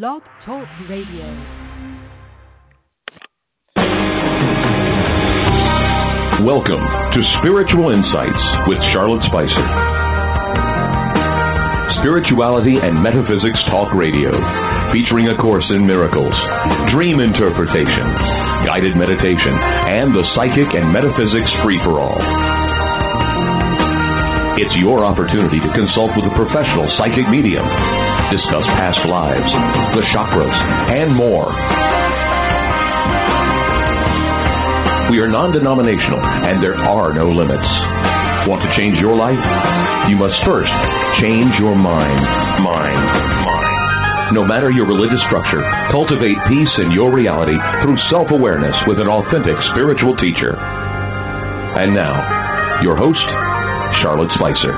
Blog Talk Radio. Welcome to Spiritual Insights with Charlotte Spicer. Spirituality and Metaphysics Talk Radio, featuring A Course in Miracles, Dream Interpretation, Guided Meditation, and the Psychic and Metaphysics Free for All. It's your opportunity to consult with a professional psychic medium, discuss past lives, the chakras, and more. We are non denominational and there are no limits. Want to change your life? You must first change your mind. Mind. Mind. No matter your religious structure, cultivate peace in your reality through self awareness with an authentic spiritual teacher. And now, your host, Charlotte Spicer.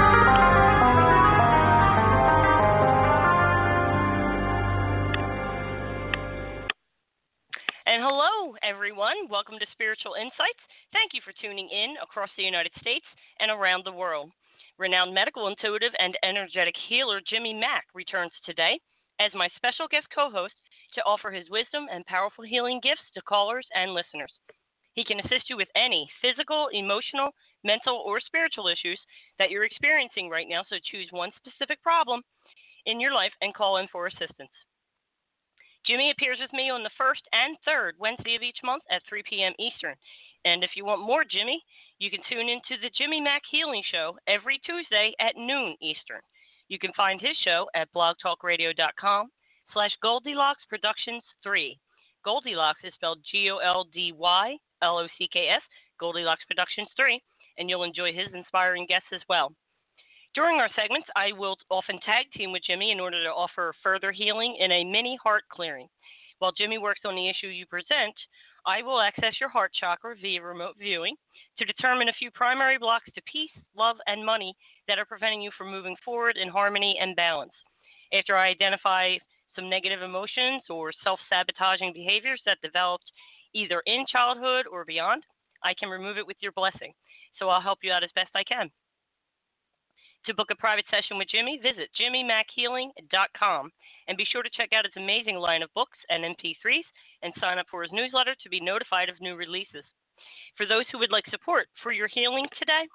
And hello, everyone. Welcome to Spiritual Insights. Thank you for tuning in across the United States and around the world. Renowned medical intuitive and energetic healer Jimmy Mack returns today as my special guest co host to offer his wisdom and powerful healing gifts to callers and listeners. He can assist you with any physical, emotional, mental, or spiritual issues that you're experiencing right now, so choose one specific problem in your life and call in for assistance. Jimmy appears with me on the first and third Wednesday of each month at 3 p.m. Eastern. And if you want more Jimmy, you can tune into the Jimmy Mack Healing Show every Tuesday at noon Eastern. You can find his show at blogtalkradio.com slash Goldylocks Productions 3. Goldylocks is spelled G-O-L-D-Y-L-O-C-K-S, Goldylocks Productions 3, and you'll enjoy his inspiring guests as well. During our segments, I will often tag team with Jimmy in order to offer further healing in a mini heart clearing. While Jimmy works on the issue you present, I will access your heart chakra via remote viewing to determine a few primary blocks to peace, love, and money that are preventing you from moving forward in harmony and balance. After I identify some negative emotions or self sabotaging behaviors that developed either in childhood or beyond, I can remove it with your blessing. So I'll help you out as best I can. To book a private session with Jimmy, visit jimmymackhealing.com and be sure to check out his amazing line of books and MP3s and sign up for his newsletter to be notified of new releases. For those who would like support for your healing today,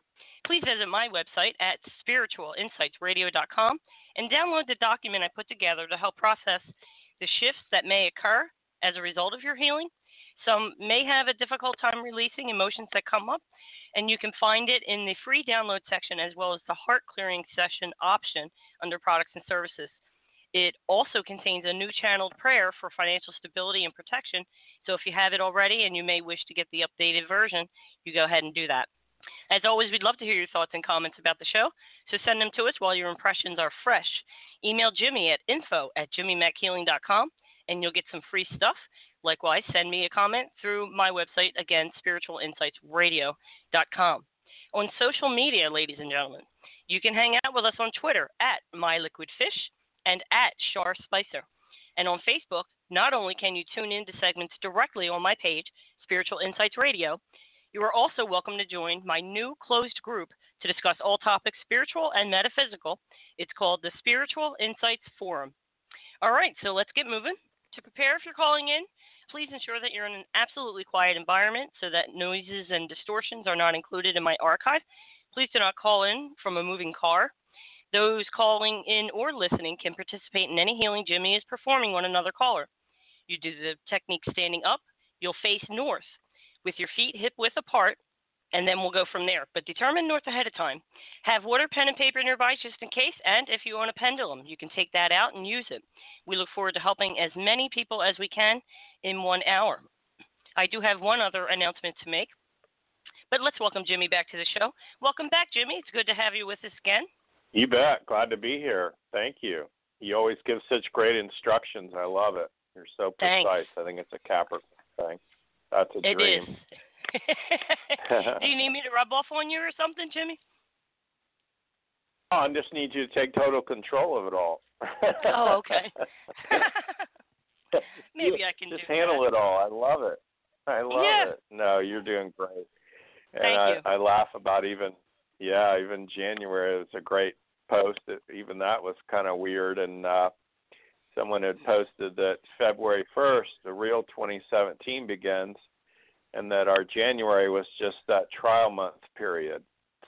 please visit my website at spiritualinsightsradio.com and download the document I put together to help process the shifts that may occur as a result of your healing. Some may have a difficult time releasing emotions that come up, and you can find it in the free download section as well as the heart clearing session option under products and services. It also contains a new channeled prayer for financial stability and protection. So if you have it already and you may wish to get the updated version, you go ahead and do that. As always, we'd love to hear your thoughts and comments about the show, so send them to us while your impressions are fresh. Email Jimmy at info at jimmymackhealing.com and you'll get some free stuff. Likewise, send me a comment through my website, again, spiritualinsightsradio.com. On social media, ladies and gentlemen, you can hang out with us on Twitter at MyLiquidFish and at Char Spicer. And on Facebook, not only can you tune in to segments directly on my page, Spiritual Insights Radio, you are also welcome to join my new closed group to discuss all topics spiritual and metaphysical. It's called the Spiritual Insights Forum. All right, so let's get moving. To prepare if you're calling in, please ensure that you're in an absolutely quiet environment so that noises and distortions are not included in my archive. Please do not call in from a moving car. Those calling in or listening can participate in any healing Jimmy is performing on another caller. You do the technique standing up. You'll face north with your feet hip width apart, and then we'll go from there. But determine north ahead of time. Have water, pen, and paper nearby just in case, and if you own a pendulum, you can take that out and use it. We look forward to helping as many people as we can in one hour. I do have one other announcement to make, but let's welcome Jimmy back to the show. Welcome back, Jimmy. It's good to have you with us again. You bet. Glad to be here. Thank you. You always give such great instructions. I love it. You're so precise. Thanks. I think it's a Capricorn thing. That's a It dream. is. do you need me to rub off on you or something, Jimmy? Oh, I just need you to take total control of it all. Oh, okay. Maybe I can just do handle that. it all. I love it. I love Yeah. it. No, you're doing great. And Thank I, you. I laugh about even yeah, even January it was a great post. It, even that was kind of weird and uh someone had posted that February 1st, the real 2017 begins, and that our January was just that trial month period.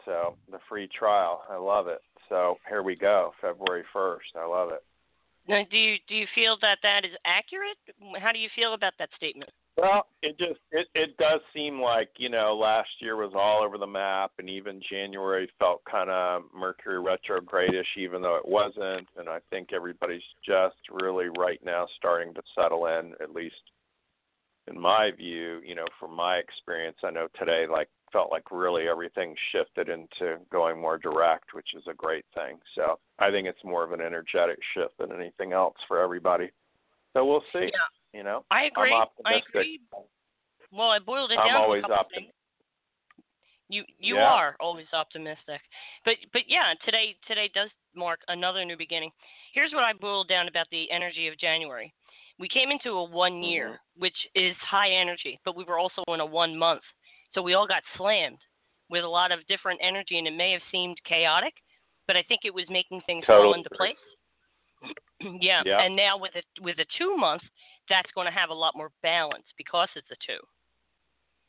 So the free trial, I love it. So here we go, February 1st. I love it. Now, do you do you feel that that is accurate? How do you feel about that statement? Well, it just it it does seem like you know last year was all over the map, and even January felt kind of Mercury retrogradish, even though it wasn't. And I think everybody's just really right now starting to settle in, at least in my view. You know, from my experience, I know today like felt like really everything shifted into going more direct, which is a great thing. So I think it's more of an energetic shift than anything else for everybody. So we'll see. Yeah. You know, I agree. I'm I agree. Well, I boiled it I'm down. to a always optimistic. You you Yeah. are always optimistic, but but yeah, today today does mark another new beginning. Here's what I boiled down about the energy of January. We came into a one year, Mm-hmm. which is high energy, but we were also in a one month, so we all got slammed with a lot of different energy, and it may have seemed chaotic, but I think it was making things fall into place. yeah. Yeah. and now with a with a two month, that's going to have a lot more balance because it's a two.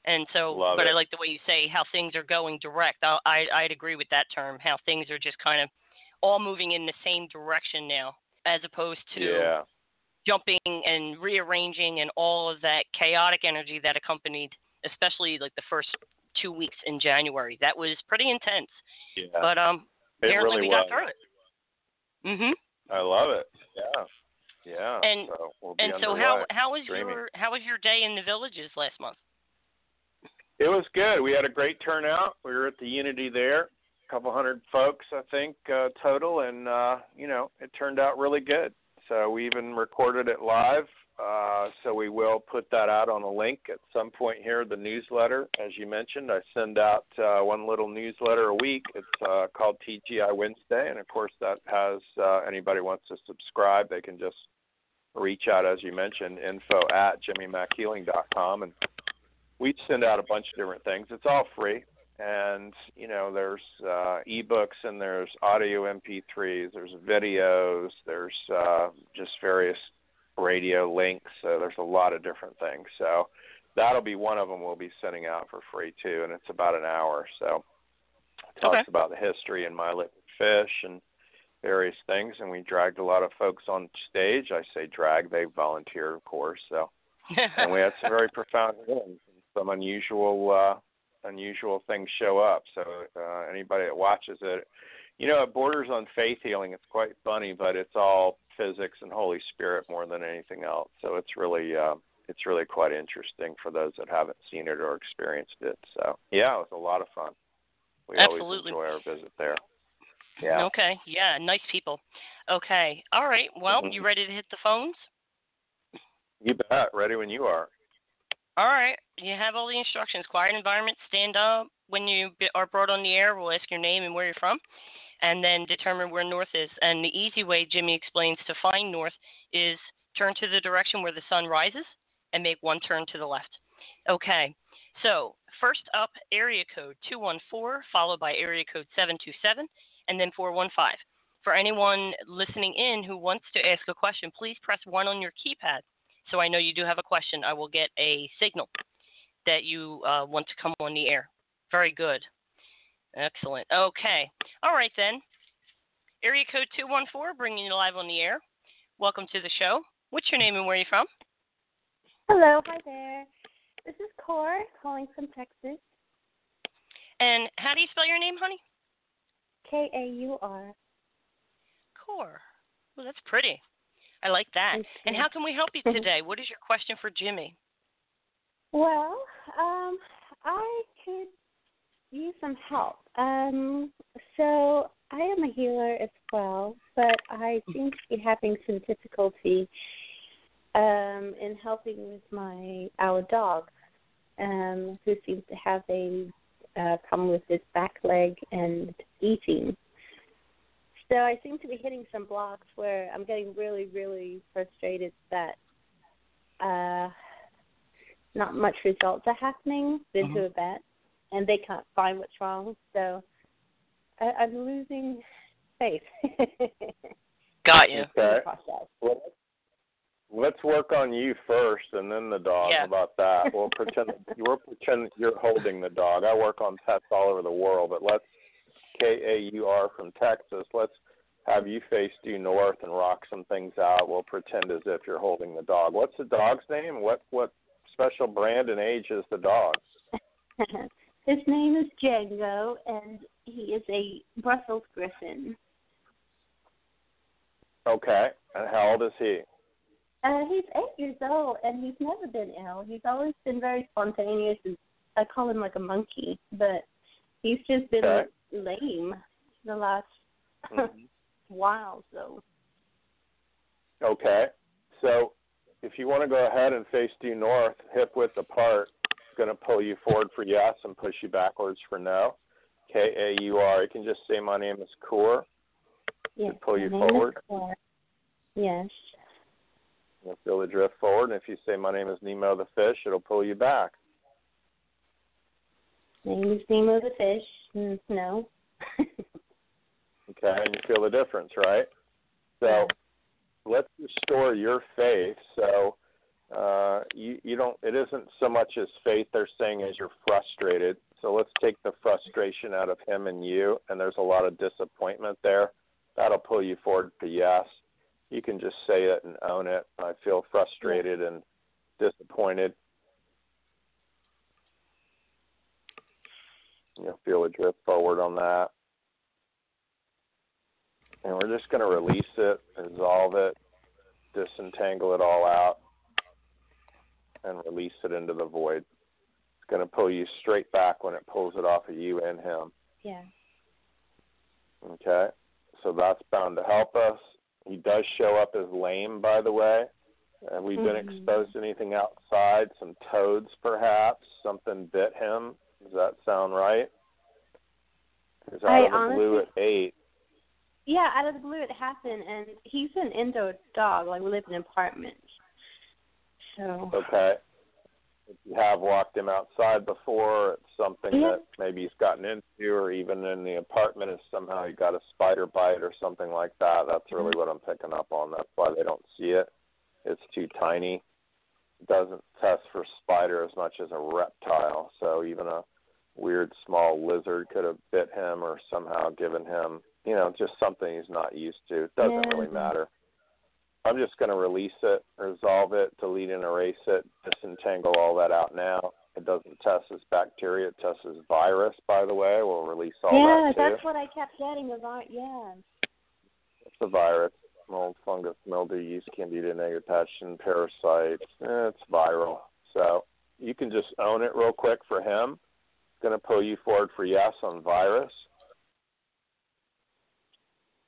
And so, Love but I like the way you say how things are going direct. I, I I'd agree with that term. How things are just kind of all moving in the same direction now, as opposed to Yeah. Jumping and rearranging and all of that chaotic energy that accompanied, especially like the first two weeks in January. That was pretty intense. Yeah. But um, it apparently really we got through it. Mhm. I love it. Yeah. Yeah. And- so we'll And so how how was your how was your day in the villages last month? It was good. We had a great turnout. We were at the Unity there, a couple hundred folks, I think, uh, total, and uh, you know, it turned out really good. So we even recorded it live. Uh, so we will put that out on a link at some point here. The newsletter, as you mentioned, I send out uh, one little newsletter a week. It's uh, called TGI Wednesday, and of course, that has uh, anybody wants to subscribe, they can just reach out, as you mentioned, info at jimmymackhealing.com, and we send out a bunch of different things. It's all free, and you know, there's uh, ebooks and there's audio MP3s, there's videos, there's uh, just various radio links. So there's a lot of different things. So that'll be one of them we'll be sending out for free too, and it's about an hour. So it talks Okay. about the history and my liquid fish and various things, and we dragged a lot of folks on stage. I say drag; they volunteer, of course. So and we had some very profound healings and some unusual uh unusual things show up so uh anybody that watches it you know it borders on faith healing it's quite funny but it's all physics and holy spirit more than anything else so it's really uh it's really quite interesting for those that haven't seen it or experienced it so yeah it was a lot of fun we Absolutely. always enjoy our visit there yeah Okay. Yeah. Nice people. Okay. All right. Well, Mhm. you ready to hit the phones? you bet ready when you are All right. You have all the instructions. Quiet environment. Stand up. When you are brought on the air, we'll ask your name and where you're from, and then determine where north is. And the easy way, Jimmy explains, to find north is turn to the direction where the sun rises and make one turn to the left. Okay. So first up, area code 214, followed by area code 727, and then 415. For anyone listening in who wants to ask a question, please press one on your keypad. So I know you do have a question. I will get a signal that you uh, want to come on the air. Very good. Excellent. Okay. All right then. Area code 214, bringing you live on the air. Welcome to the show. What's your name and where are you from? Hello, hi there. This is Kaur calling from Texas. And how do you spell your name, honey? K A U R. Kaur. Well, that's pretty. I like that. And how can we help you today? What is your question for Jimmy? Well, um, I could use some help. Um, so I am a healer as well, but I seem to be having some difficulty um, in helping with my our dog, um, who seems to have a uh, problem with his back leg and eating. So I seem to be hitting some blocks where I'm getting really, really frustrated that uh, not much results are happening. Been to a vet, and they can't find what's wrong. So I, I'm losing faith. Got you. in Okay. Well, Let's work on you first, and then the dog. Yeah. About that? We'll pretend you're pretend you're holding the dog. I work on pets all over the world, but let's K A U R from Texas. Let's have you face due north and rock some things out. We'll pretend as if you're holding the dog. What's the dog's name? What what special brand and age is the dog? His name is Django, and he is a Brussels Griffon. Okay. And how old is he? Uh, he's eight years old, and he's never been ill. He's always been very spontaneous, and I call him like a monkey, but he's just been Okay. lame the last Mhm. While. So Okay. So if you want to go ahead and face due north, hip width apart, it's going to pull you forward for yes and push you backwards for no. K A U R. You can just say, My name is Kaur. yeah, pull you my name is forward? Yes. You'll feel the drift forward. And if you say, My name is Nemo the fish, it'll pull you back. Name is Nemo the fish. Mm, no. Okay. And you feel the difference, right? So Yeah. let's restore your faith. So uh, you you don't. It isn't so much as faith they're saying as you're frustrated. So let's take the frustration out of him and you. And there's a lot of disappointment there. That'll pull you forward to yes. You can just say it and own it. I feel frustrated and disappointed. You'll feel a drift forward on that. And we're just going to release it, dissolve it, disentangle it all out, and release it into the void. It's going to pull you straight back when it pulls it off of you and him. yeah. Okay? So that's bound to help us. He does show up as lame, by the way. Have we've been Mhm. exposed to anything outside? Some toads, perhaps? Something bit him? Does that sound right? Because out I of the blue at eight, Yeah, out of the blue it happened, and he's an indoor dog. Like we live in apartments. So Okay. If you have walked him outside before, it's something Yeah. that maybe he's gotten into, or even in the apartment, is somehow he got a spider bite or something like that. That's really Mhm. what I'm picking up on. That's why they don't see it. It's too tiny. It doesn't test for spider as much as a reptile. So even a weird small lizard could have bit him or somehow given him, you know, just something he's not used to. It doesn't Yeah. really matter. I'm just going to release it, resolve it, delete and erase it, disentangle all that out now. It doesn't test as bacteria, it tests as virus, by the way. We'll release all yeah, that too. that's what I kept getting was art. Yeah. It's a virus. Mold, fungus, mildew, yeast, candida, negative pathogen, parasites. Eh, it's viral. So you can just own it real quick for him. Going to pull you forward for yes on virus.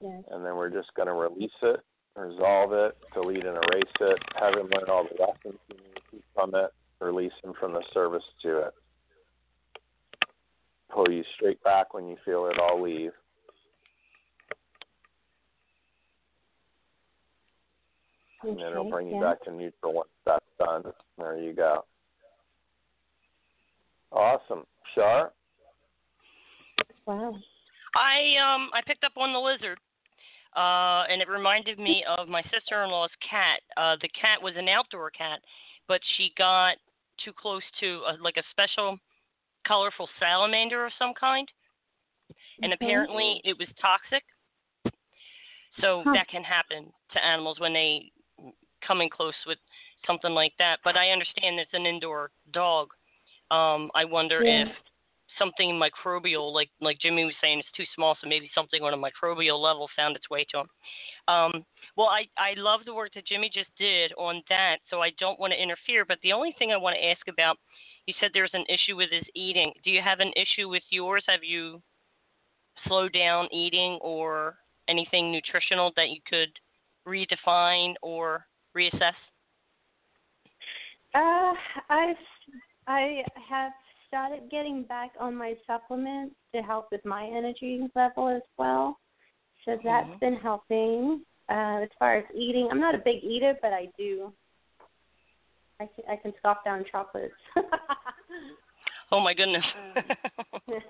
Yes. and then we're just going to release it, resolve it, delete and erase it, have him learn all the lessons he needs from it, release him from the service to it. Pull you straight back when you feel it all leave. And then it'll Okay, bring you yeah. back to neutral once that's done. There you go. Awesome. Char? Wow. I um I picked up on the lizard, uh, and it reminded me of my sister-in-law's cat. Uh, the cat was an outdoor cat, but she got too close to a, like a special colorful salamander of some kind, and apparently it was toxic. So Huh. that can happen to animals when they come in close with something like that. But I understand it's an indoor dog. Um, I wonder Yeah. if something microbial, like like Jimmy was saying, it's too small, so maybe something on a microbial level found its way to him. Um, well, I I love the work that Jimmy just did on that, so I don't want to interfere. But the only thing I want to ask about, you said there's an issue with his eating. Do you have an issue with yours? Have you slowed down eating or anything nutritional that you could redefine or reassess? Uh, I've I have started getting back on my supplements to help with my energy level as well. So that's Mhm. been helping. Uh, as far as eating, I'm not a big eater, but I do. I can, I can scoff down chocolates. Oh my goodness.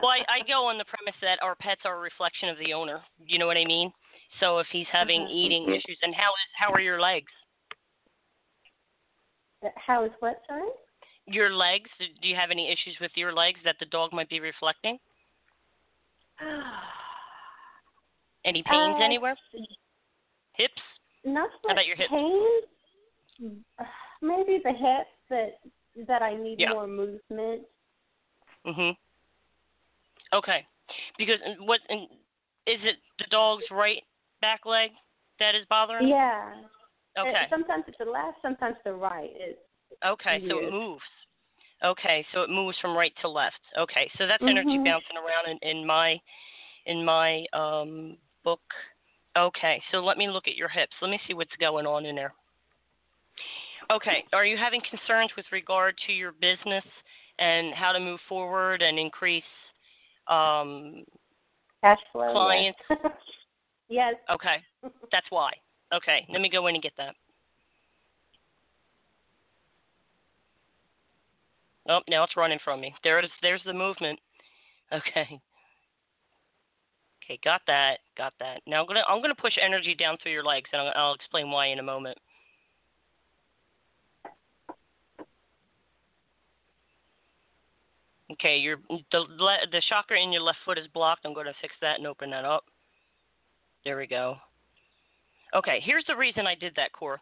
Well, I, I go on the premise that our pets are a reflection of the owner. You know what I mean? So if he's having Uh-huh. eating issues, and how is how are your legs? How is what, sorry? Your legs. Do you have any issues with your legs that the dog might be reflecting? Any pains Uh, anywhere? Hips? Not How about your hips? pain. Maybe the hips that that I need Yeah. more movement. Mhm. Okay. Because what is it the dog's right back leg that is bothering? you? Yeah. Okay. Sometimes it's the left, sometimes the right. It's Okay, so it moves. Okay, so it moves from right to left. Okay, so that's energy Mhm. bouncing around in, in my in my um book. Okay, so let me look at your hips. Let me see what's going on in there. Okay, are you having concerns with regard to your business and how to move forward and increase um cash flow. Clients. Yes. okay, that's why. Okay, let me go in and get that. Oh, now it's running from me. There it is. There's the movement. Okay. Okay, got that. Got that. Now I'm gonna I'm gonna push energy down through your legs, and I'll, I'll explain why in a moment. Okay, your the the chakra in your left foot is blocked. I'm going to fix that and open that up. There we go. Okay, here's the reason I did that, Kaur.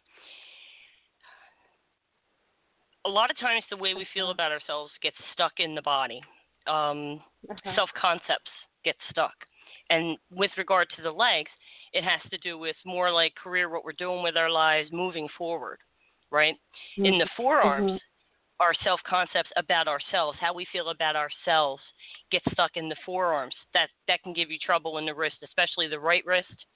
A lot of times, the way we feel about ourselves gets stuck in the body. Um, Uh-huh. self concepts get stuck. And with regard to the legs, it has to do with more like career, what we're doing with our lives, moving forward, right? In the forearms, Mhm. our self concepts about ourselves, how we feel about ourselves, get stuck in the forearms. That that can give you trouble in the wrist, especially the right wrist,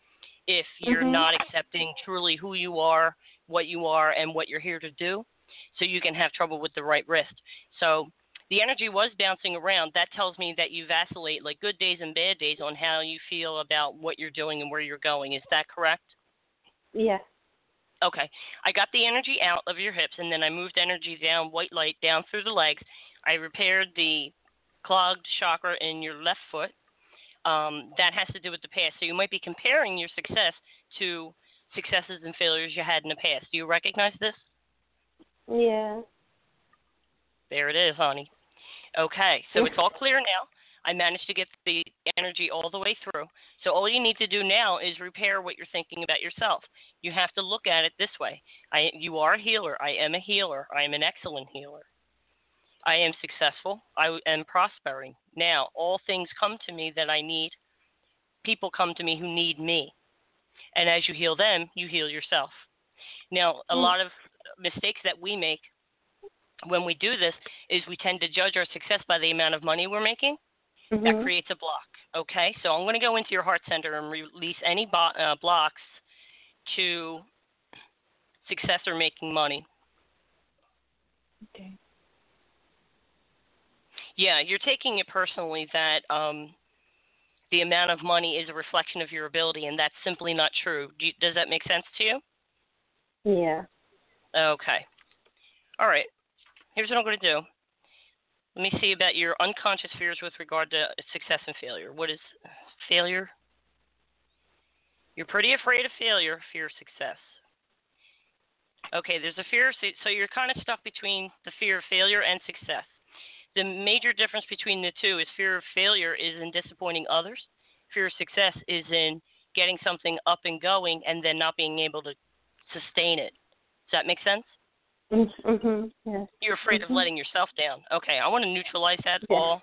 if you're Mhm. not accepting truly who you are, what you are, and what you're here to do. So you can have trouble with the right wrist. So the energy was bouncing around. That tells me that you vacillate, like good days and bad days, on how you feel about what you're doing and where you're going. Is that correct? Yes. Okay. I got the energy out of your hips and then I moved energy down, white light down through the legs. I repaired the clogged chakra in your left foot. Um, that has to do with the past. So you might be comparing your success to successes and failures you had in the past. Do you recognize this? Yeah. There it is, honey. Okay, so it's all clear now. I managed to get the energy all the way through. So all you need to do now is repair what you're thinking about yourself. You have to look at it this way. I you are a healer. I am a healer. I am an excellent healer. I am successful. I am prospering. Now, all things come to me that I need. People come to me who need me. And as you heal them, you heal yourself. Now, a Mm. lot of mistakes that we make when we do this is we tend to judge our success by the amount of money we're making. That Mhm. creates a block. Okay, so I'm going to go into your heart center and release any bo- uh, blocks to success or making money. Okay. Yeah, you're taking it personally that um, the amount of money is a reflection of your ability, and that's simply not true. Do you, does that make sense to you? Yeah. Okay. All right. Here's what I'm going to do. Let me see about your unconscious fears with regard to success and failure. What is failure? You're pretty afraid of failure, fear of success. Okay, there's a fear, so- you're kind of stuck between the fear of failure and success. The major difference between the two is fear of failure is in disappointing others. Fear of success is in getting something up and going and then not being able to sustain it. Does that make sense? Mm-hmm. Yes. You're afraid Mhm. of letting yourself down. Okay, I want to neutralize that Yeah. all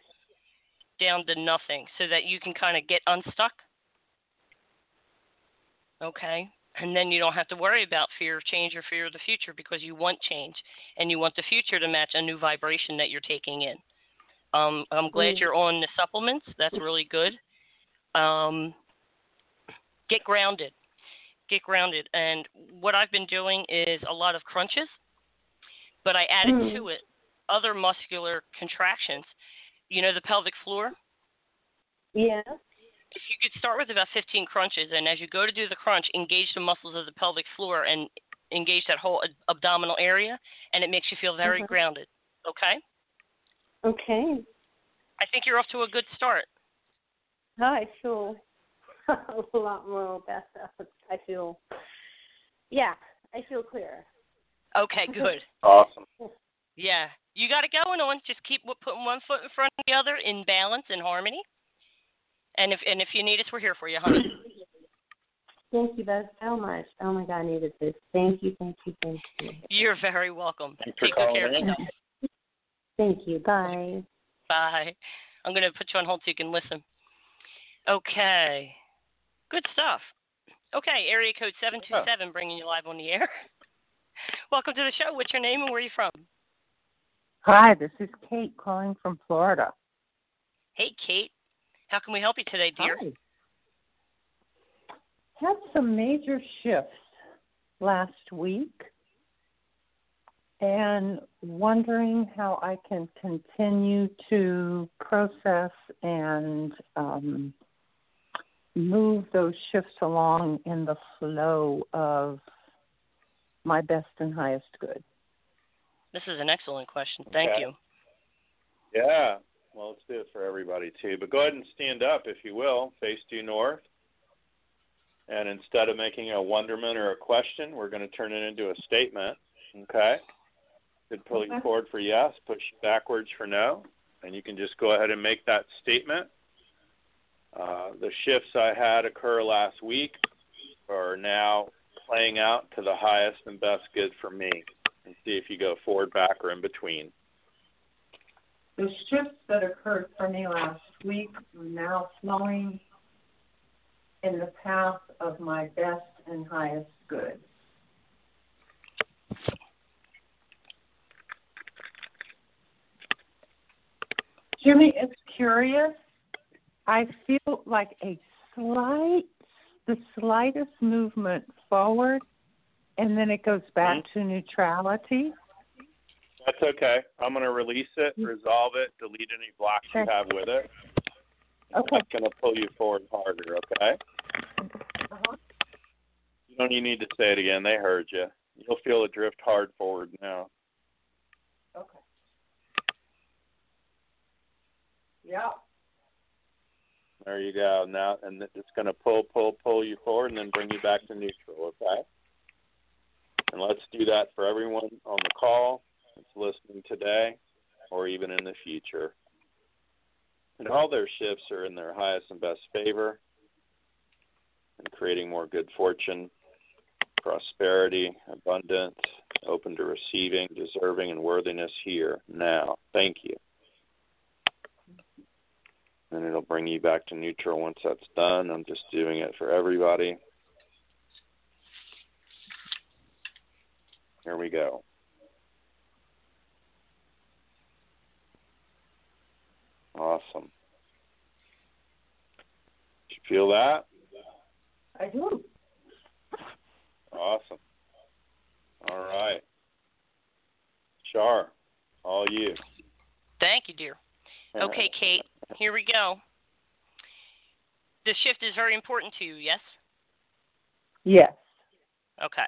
down to nothing so that you can kind of get unstuck. Okay, and then you don't have to worry about fear of change or fear of the future because you want change and you want the future to match a new vibration that you're taking in. Um, I'm glad Mm. you're on the supplements. That's really good. Um, get grounded. Get grounded. And what I've been doing is a lot of crunches, but I added Mm. to it other muscular contractions. You know the pelvic floor? Yeah. If you could start with about 15 crunches, and as you go to do the crunch, engage the muscles of the pelvic floor and engage that whole ab- abdominal area, and it makes you feel very Mhm. grounded. Okay? Okay. I think you're off to a good start. I feel a lot more better. I feel, yeah, I feel clearer. Okay, good. Awesome. Yeah, you got it going on. Just keep putting one foot in front of the other in balance and harmony. And if and if you need us, we're here for you, honey. Thank you both so much. Oh my God, I needed this. Thank you, thank you, thank you. You're very welcome. Thanks for Take good care of in. yourself. Thank you. Bye. Bye. I'm going to put you on hold so you can listen. Okay. Good stuff. Okay, area code 727 bringing you live on the air. Welcome to the show. What's your name and where are you from? Hi, this is Kate calling from Florida. Hey, Kate. How can we help you today, dear? Hi. Had some major shifts last week and wondering how I can continue to process and um, move those shifts along in the flow of my best and highest good. This is an excellent question. Thank Okay. you. Yeah. Well, let's do it for everybody too. But go ahead and stand up, if you will, face due north. And instead of making a wonderment or a question, we're going to turn it into a statement. Okay. Could pull you Okay. forward for yes, push backwards for no, and you can just go ahead and make that statement. Uh, the shifts I had occur last week are now playing out to the highest and best good for me. And see if you go forward, back, or in between. the shifts that occurred for me last week are now flowing in the path of my best and highest good. Jimmy, it's curious. I feel like a slight, the slightest movement forward, and then it goes back to neutrality. That's okay. I'm going to release it, resolve it, delete any blocks you have with it. Okay. That's going to pull you forward harder, okay? Uh-huh. You don't even need to say it again. They heard you. You'll feel it drift hard forward now. Okay. Yeah. There you go. Now, and it's going to pull, pull, pull you forward and then bring you back to neutral, okay? And let's do that for everyone on the call that's listening today or even in the future. And all their shifts are in their highest and best favor and creating more good fortune, prosperity, abundance, open to receiving, deserving, and worthiness here, now. Thank you. And it'll bring you back to neutral once that's done. I'm just doing it for everybody. Here we go. Awesome. Did you feel that? I do. Awesome. All right. Char, all you. Thank you, dear. Okay, Kate, here we go. The shift is very important to you, yes? Yes. Okay.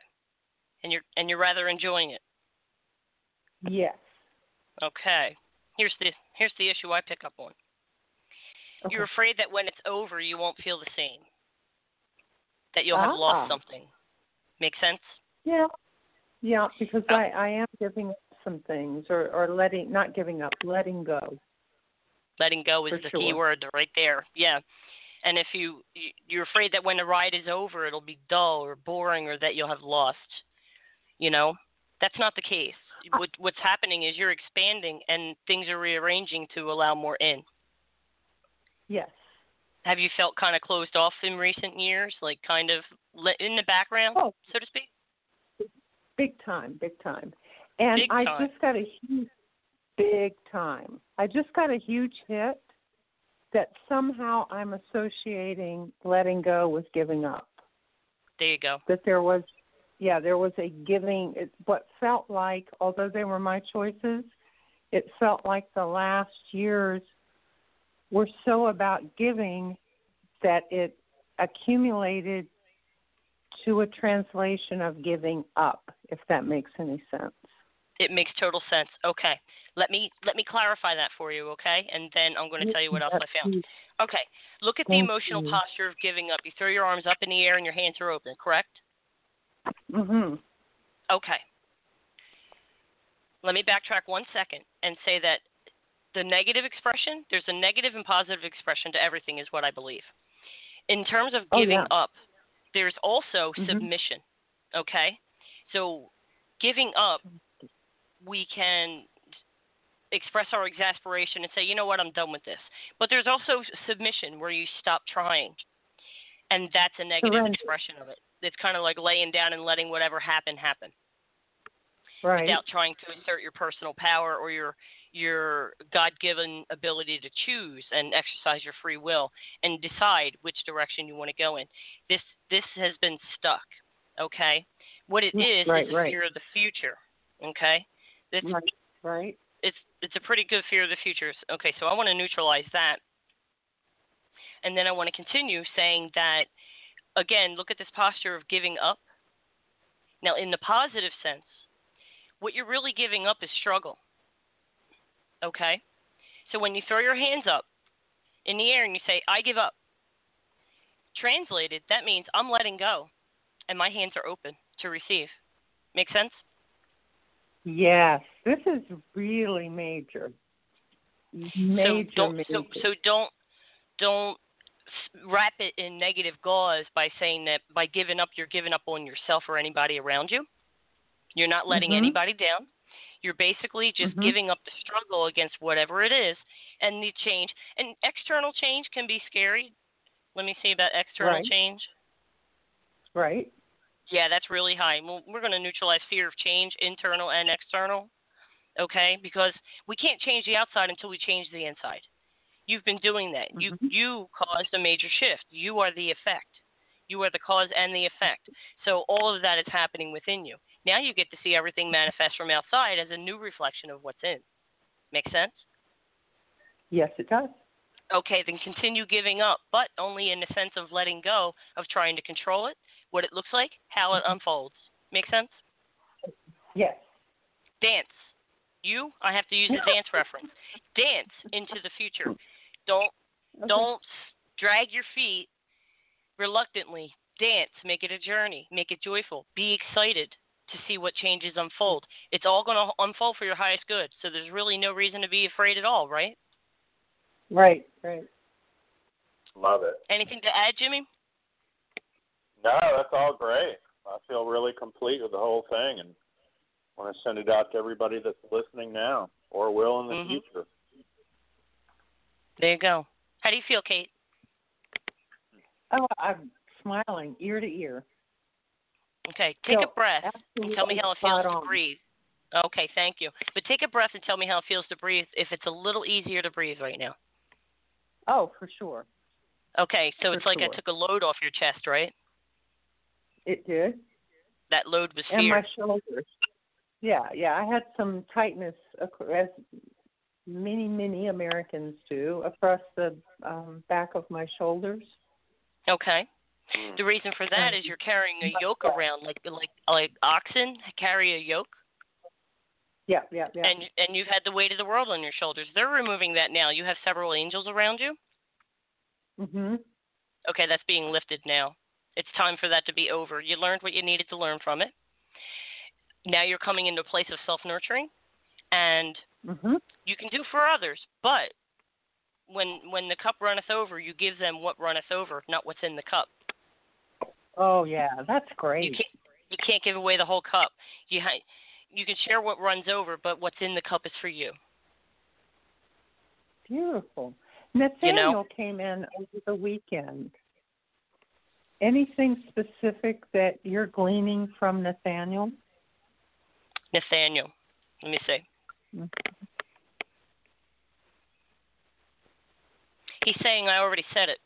And you're and you're rather enjoying it. Yes. Okay. Here's the here's the issue I pick up on. Okay. You're afraid that when it's over you won't feel the same. That you'll have lost Ah. something. Make sense? Yeah. Yeah, because Oh. I, I am giving up some things or, or letting not giving up, letting go. Letting go is For the sure. key word right there. Yeah. And if you you- you're afraid that when the ride is over it'll be dull or boring or that you'll have lost, you know, that's not the case. Uh. What what's happening is you're expanding and things are rearranging to allow more in. Yes. Have you felt kind of closed off in recent years, like kind of in the background, Oh. so to speak? Big time, big time. And Big I time. just got a huge big time. I just got a huge hit that somehow I'm associating letting go with giving up. There you go. that there was yeah there was a giving it what felt like although they were my choices it felt like the last years were so about giving that it accumulated to a translation of giving up if that makes any sense It makes total sense. Okay. Let me let me clarify that for you, okay? And then I'm going to tell you what else I found. Okay. Look at the emotional posture of giving up. You throw your arms up in the air and your hands are open, correct? mhm Okay. let me backtrack one second and say that the negative expression, there's a negative and positive expression to everything, is what I believe. In terms of Oh, giving yeah. up, there's also Mhm. submission. Okay? So, giving up, we can express our exasperation and say, you know what, I'm done with this. But there's also submission where you stop trying. And that's a negative expression of it. It's kind of like laying down and letting whatever happen happen Right. without trying to assert your personal power or your your God-given ability to choose and exercise your free will and decide which direction you want to go in. This this has been stuck. Okay, what it mm, is is right, is right. fear of the future. Okay, it's right. Right. it's it's a pretty good fear of the future. Okay, so I want to neutralize that, and then I want to continue saying that again. Look at this posture of giving up. Now, in the positive sense, what you're really giving up is struggle. Okay, so when you throw your hands up in the air and you say, "I give up," translated, that means I'm letting go, and my hands are open to receive. Make sense? Yes. This is really major. Major, so don't major. so so don't don't wrap it in negative gauze by saying that by giving up you're giving up on yourself or anybody around you. You're not letting Mhm. anybody down. You're basically just Mhm. giving up the struggle against whatever it is and the change. And external change can be scary. Let me see about external Right. change. right. Yeah, that's really high. We're going to neutralize fear of change, internal and external. Okay? Because we can't change the outside until we change the inside. You've been doing that. You Mhm. you caused a major shift. You are the effect. You are the cause and the effect. So all of that is happening within you. Now you get to see everything manifest from outside as a new reflection of what's in. Make sense? Yes, it does. Okay, then continue giving up, but only in the sense of letting go of trying to control it, what it looks like, how it mm-hmm. unfolds. Make sense? Yes. dance. You, I have to use a dance reference. Dance into the future. Don't Okay. don't drag your feet reluctantly. Dance. Make it a journey. Make it joyful. Be excited to see what changes unfold. It's all going to unfold for your highest good. So there's really no reason to be afraid at all, right? Right. Right. Love it. Anything to add, Jimmy? No, that's all great. I feel really complete with the whole thing and want to send it out to everybody that's listening now or will in the Mhm. future. There you go. How do you feel, Kate? Oh, I'm smiling ear to ear. Okay, take a breath and tell me how it feels spot to breathe. Okay, thank you. But take a breath and tell me how it feels to breathe if it's a little easier to breathe right now. Oh, for sure. Okay, so For it's like sure. I took a load off your chest, right? It did. That load was And my shoulders. Yeah, yeah. I had some tightness, as many, many Americans do, across the um, back of my shoulders. Okay. Mm. The reason for that is you're carrying a yoke around like like like oxen carry a yoke Yeah, yeah, yeah. and and you've had the weight of the world on your shoulders. They're removing that now. You have several angels around you. mhm. Okay, that's being lifted now. It's time for that to be over. You learned what you needed to learn from it. Now you're coming into a place of self nurturing and Mhm. you can do for others, but when when the cup runneth over, you give them what runneth over, not what's in the cup. Oh yeah, that's You great. can't you can't give away the whole cup. You ha- you can share what runs over, but what's in the cup is for you. Beautiful. Nathaniel You know? came in over the weekend. Anything specific that you're gleaning from Nathaniel? Nathaniel, let me see. Mhm. He's saying I already said it.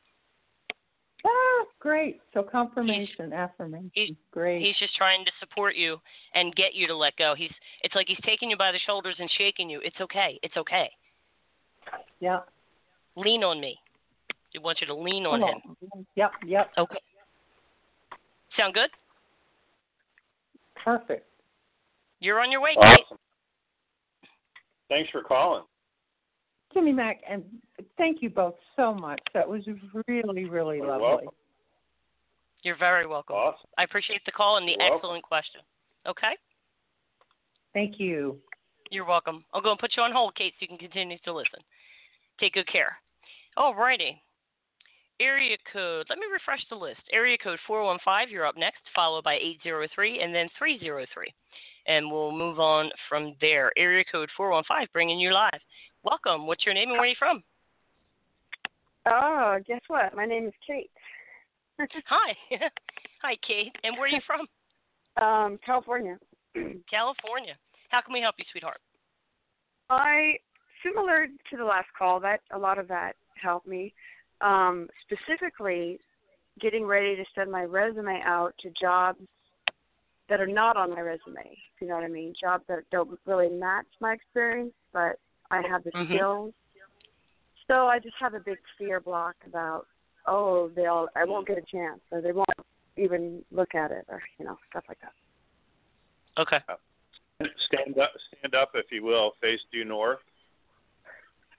Ah, great. So confirmation, affirmation. he's- great. He's just trying to support you and get you to let go. He's it's like he's taking you by the shoulders and shaking you. It's okay. It's okay. yeah. Lean on me. He wants you to lean on Come him. Yep, yep. Okay. Sound good? Perfect. You're on your way, Kate. Awesome. Thanks for calling. Jimmy Mack, and thank you both so much. That was really, really You're lovely. welcome. You're very welcome. Awesome. I appreciate the call and the You're welcome. excellent question. Okay? Thank you. You're welcome. I'll go and put you on hold, Kate, so you can continue to listen. Take good care. All righty. Area code, let me refresh the list. Area code 415, you're up next, followed by 803 and then 303. And we'll move on from there. Area code 415, bringing you live. Welcome. What's your name and where are you from? Oh, guess what? My name is Kate. Hi. Hi, Kate. And where are you from? Um, California. California. How can we help you, sweetheart? I similar to the last call, that a lot of that helped me. Um, specifically, getting ready to send my resume out to jobs that are not on my resume. You know what I mean? Jobs that don't really match my experience, but I have the Mhm. skills. So I just have a big fear block about, oh, they'll I won't get a chance, or they won't even look at it, or you know stuff like that. Okay. Stand up, stand up, if you will. Face due north.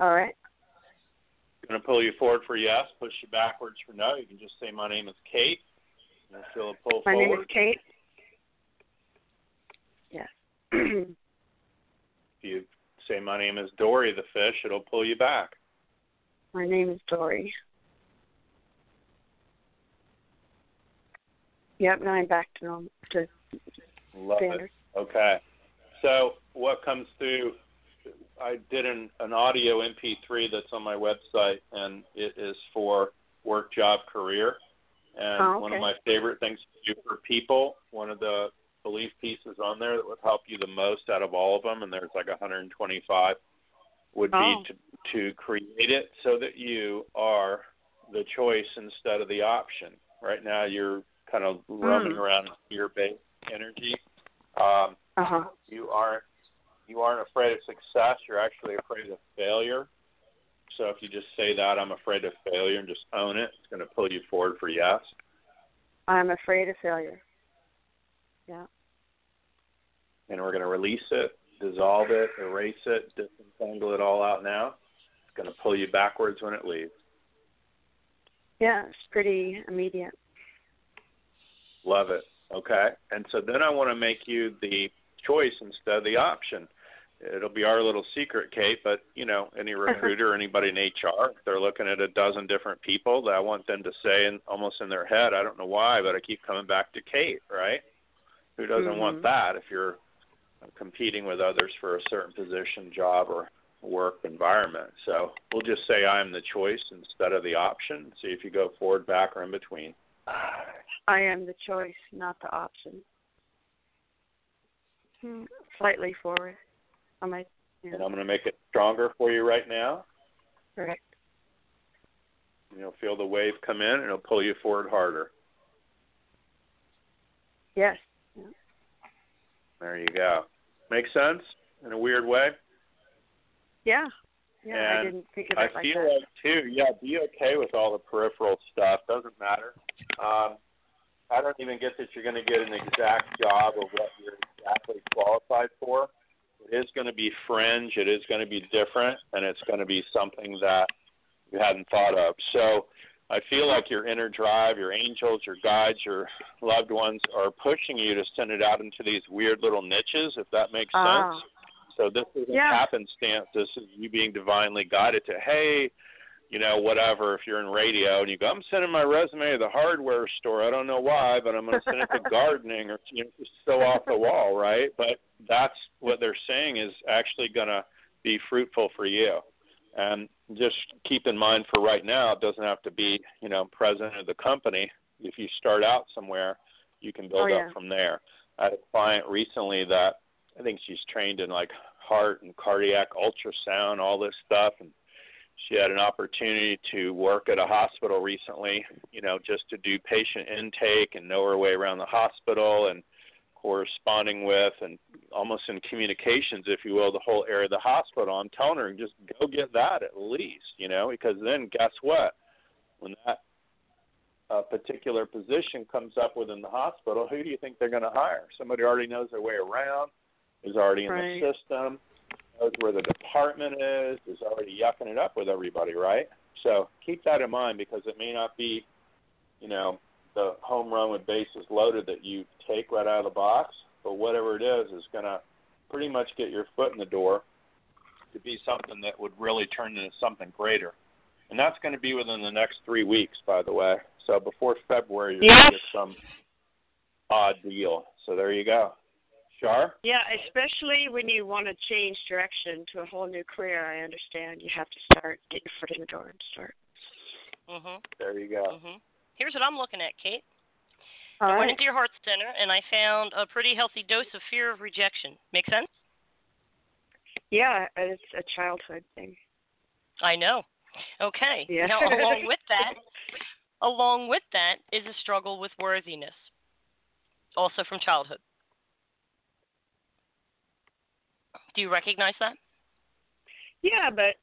All right. Going to pull you forward for yes. Push you backwards for no. You can just say, "My name is Kate." And feel a pull My forward. name is Kate. Yes. If you say, "My name is Dory the fish," it'll pull you back. My name is Dory. Yep, now I'm back to normal to Love standard. it. Okay. So what comes through? I did an, an audio MP3 that's on my website, and it is for work, job, career. And Oh, one of my favorite things to do for people, one of the belief pieces on there that would help you the most out of all of them, and there's like 125, would Oh. be to to create it so that you are the choice instead of the option. Right now, you're kind of roaming Hmm. around fear-based energy. Um, Uh huh. you aren't you aren't afraid of success. You're actually afraid of failure. So if you just say that I'm afraid of failure and just own it, it's going to pull you forward for yes. I'm afraid of failure. Yeah. And we're going to release it, dissolve it, erase it, disentangle it all out now. It's going to pull you backwards when it leaves. Yeah, it's pretty immediate. Love it. Okay. And so then I want to make you the choice instead of the option. It'll be our little secret, Kate, but you know, any recruiter or anybody in HR, if they're looking at a dozen different people, that I want them to say in almost in their head, I don't know why, but I keep coming back to Kate, right? Who doesn't want Mhm. that if you're competing with others for a certain position, job or work environment. So we'll just say I'm the choice instead of the option. See if you go forward, back, or in between. I am the choice, not the option. Hmm, Slightly forward. I might. And I'm going to make it stronger for you right now. Correct. You'll feel the wave come in and it'll pull you forward harder. Yes. There you go. Make sense in a weird way? Yeah. Yeah. I didn't think of I it like feel that. like too, yeah, be okay with all the peripheral stuff. Doesn't matter. Um, I don't even get that you're going to get an exact job of what you're exactly qualified for. It is going to be fringe. It is going to be different, and it's going to be something that you hadn't thought of. So I feel like your inner drive, your angels, your guides, your loved ones are pushing you to send it out into these weird little niches, if that makes Ah. sense. So this isn't Yeah. happenstance. This is you being divinely guided to, hey, you know, whatever. If you're in radio and you go, I'm sending my resume to the hardware store. I don't know why, but I'm going to send it to gardening or you know, just so off the wall, right? But that's what they're saying is actually going to be fruitful for you. And just keep in mind for right now, it doesn't have to be, you know, president of the company. If you start out somewhere, you can build Oh, yeah. up from there. I had a client recently that I think she's trained in like heart and cardiac ultrasound, all this stuff, and she had an opportunity to work at a hospital recently, you know, just to do patient intake and know her way around the hospital and corresponding with and almost in communications, if you will, the whole area of the hospital. I'm telling her just go get that at least, you know, because then guess what? When that uh, particular position comes up within the hospital, who do you think they're going to hire? Somebody already knows their way around, is already in Right. the system, knows where the department is, is already yucking it up with everybody, right? So keep that in mind because it may not be, you know, the home run with bases loaded that you take right out of the box, but whatever it is is going to pretty much get your foot in the door to be something that would really turn into something greater. And that's going to be within the next three weeks, by the way. So before February, you're yes. going to get some odd deal. So there you go. Char? Yeah, especially when you want to change direction to a whole new career. I understand you have to start, get your foot in the door and start. Mhm. There you go. Mhm. Here's what I'm looking at, Kate. All I right. went into your heart center and I found a pretty healthy dose of fear of rejection. Make sense? Yeah, it's a childhood thing. I know. Okay. Yeah. Now, along with that, along with that is a struggle with worthiness, also from childhood. Do you recognize that? Yeah, but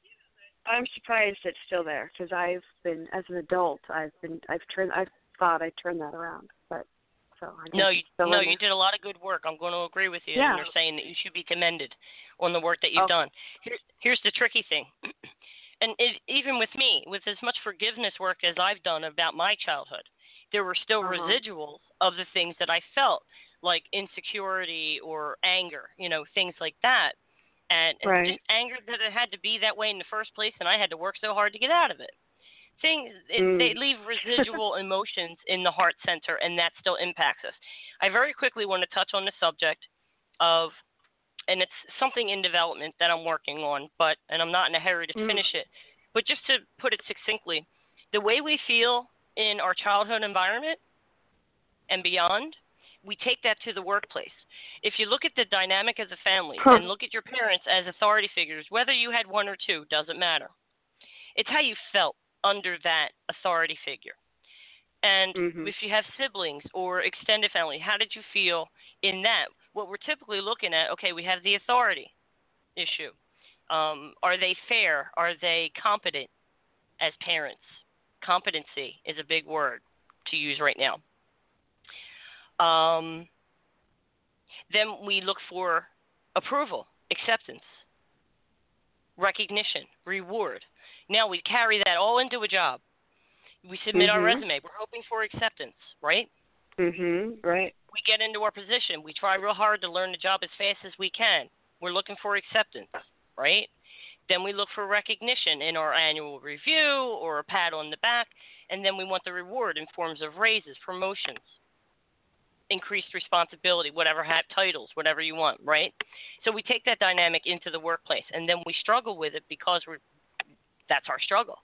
I'm surprised it's still there because I've been, as an adult, I've been, I've turned, I've thought I turned that around, but so I No, you, no, in you did a lot of good work. I'm going to agree with you. Yeah. And you're saying that you should be commended on the work that you've Okay. done. Here's here's the tricky thing, and it, even with me, with as much forgiveness work as I've done about my childhood, there were still Uh-huh. residuals of the things that I felt, like insecurity or anger, you know, things like that, and and Right. just anger that it had to be that way in the first place, and I had to work so hard to get out of it. Things it, Mm. they leave residual emotions in the heart center, and that still impacts us. I very quickly want to touch on the subject of, and it's something in development that I'm working on, but and I'm not in a hurry to Mm. finish it. But just to put it succinctly, the way we feel in our childhood environment and beyond, we take that to the workplace. If you look at the dynamic as a family Huh. and look at your parents as authority figures, whether you had one or two, doesn't matter. It's how you felt under that authority figure. And Mhm. if you have siblings or extended family, how did you feel in that? What we're typically looking at, okay, we have the authority issue. Um, are they fair? Are they competent as parents? Competency is a big word to use right now. Um, then we look for approval, acceptance, recognition, reward. Now we carry that all into a job. We submit our Mhm. resume. We're hoping for acceptance, right? Mhm. Right. We get into our position. We try real hard to learn the job as fast as we can. We're looking for acceptance, right? Then we look for recognition in our annual review or a pat on the back, and then we want the reward in forms of raises, promotions, increased responsibility, whatever hat titles, whatever you want, right? So we take that dynamic into the workplace, and then we struggle with it because we're that's our struggle.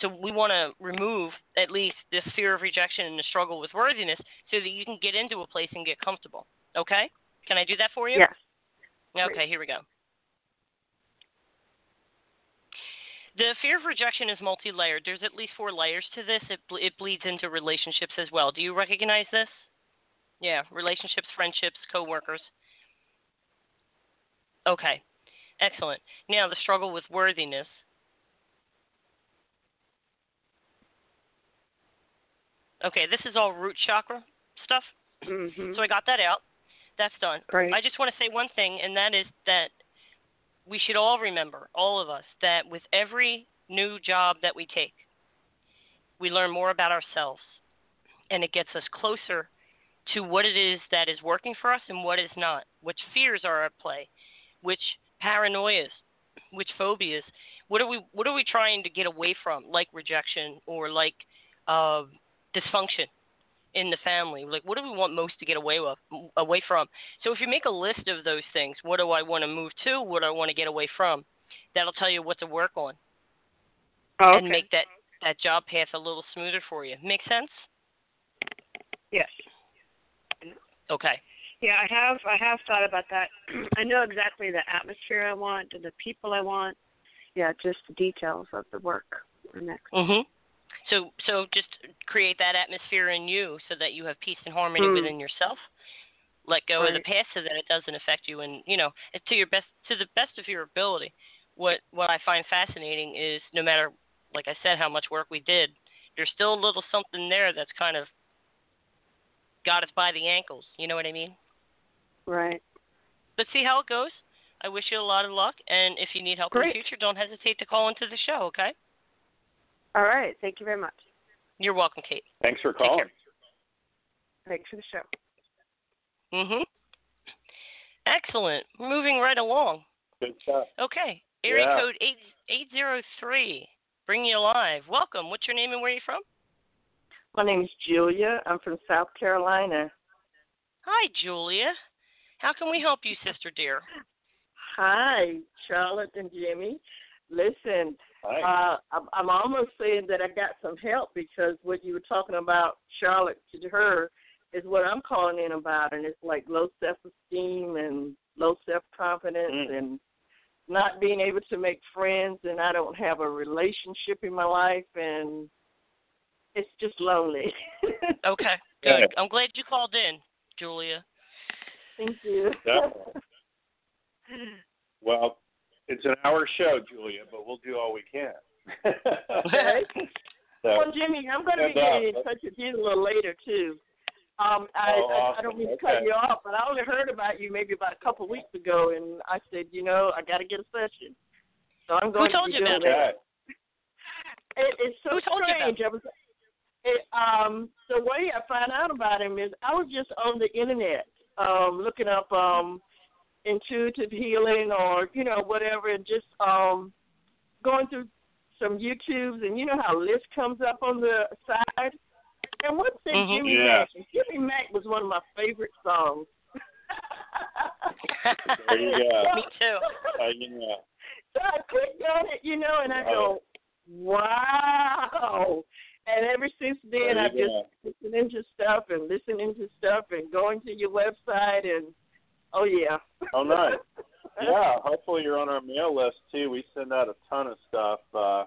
So we want to remove at least this fear of rejection and the struggle with worthiness so that you can get into a place and get comfortable. Okay? Can I do that for you? Yes. Okay, here we go. The fear of rejection is multi layered. There's at least four layers to this. It, ble- it bleeds into relationships as well. Do you recognize this? Yeah, relationships, friendships, coworkers. Okay, excellent. Now, the struggle with worthiness. Okay, this is all root chakra stuff. Mhm. So I got that out. That's done. Great. I just want to say one thing, and that is that we should all remember, all of us, that with every new job that we take, we learn more about ourselves, and it gets us closer to what it is that is working for us and what is not, which fears are at play, which paranoias, which phobias. What are we What are we trying to get away from, like rejection or like uh, dysfunction? in the family. Like, what do we want most to get away with, away from? So, if you make a list of those things, what do I want to move to? What do I want to get away from? That'll tell you what to work on okay. and make that that job path a little smoother for you. Make sense? Yes. Okay. Yeah, I have I have thought about that. I know exactly the atmosphere I want and the people I want. Yeah, just the details of the work next. Mhm. So, so just create that atmosphere in you so that you have peace and harmony Mm. within yourself. Let go of the past so that it doesn't affect you, and you know, to your best, to the best of your ability. What what I find fascinating is no matter, like I said, how much work we did, there's still a little something there that's kind of got us by the ankles. You know what I mean? Right. But see how it goes. I wish you a lot of luck, and if you need help in the future, don't hesitate to call into the show. Okay? All right. Thank you very much. You're welcome, Kate. Thanks for calling. Thanks for the show. Mhm. Excellent. Moving right along. Good stuff. Okay. Area Yeah. code eight eight zero three. Bring you live. Welcome. What's your name and where are you from? My name is Julia. I'm from South Carolina. Hi, Julia. How can we help you, sister dear? Hi, Charlotte and Jimmy. Listen, uh, I'm, I'm almost saying that I got some help because what you were talking about, Charlotte, to her, is what I'm calling in about, and it's like low self-esteem and low self-confidence Mm. and not being able to make friends, and I don't have a relationship in my life, and it's just lonely. Okay. Good. Good. I'm glad you called in, Julia. Thank you. Well, it's an hour show, Julia, but we'll do all we can. Okay. so, Well, Jimmy, I'm going to be Good getting in job. touch with you a little later too. Um, I, Oh, I I don't mean to Okay. cut you off, but I only heard about you maybe about a couple of weeks ago, and I said, you know, I got to get a session. So I'm going told to be you doing about that. okay. It, it's so Who told you about strange. I was, it, um, the way I found out about him is I was just on the internet, um, looking up um, intuitive healing or you know whatever, and just um, going through some YouTubes, and you know how list comes up on the side. And one thing, Mhm. Jimmy Yeah. Mack, Jimmy Mack was one of my favorite songs. There you go. Me too. Uh, you So I clicked on it, you know, and I go, wow. And ever since then, there I've just listening to stuff and listening to stuff and going to your website and oh yeah. Oh, nice. yeah, hopefully you're on our mail list too. We send out a ton of stuff. Uh,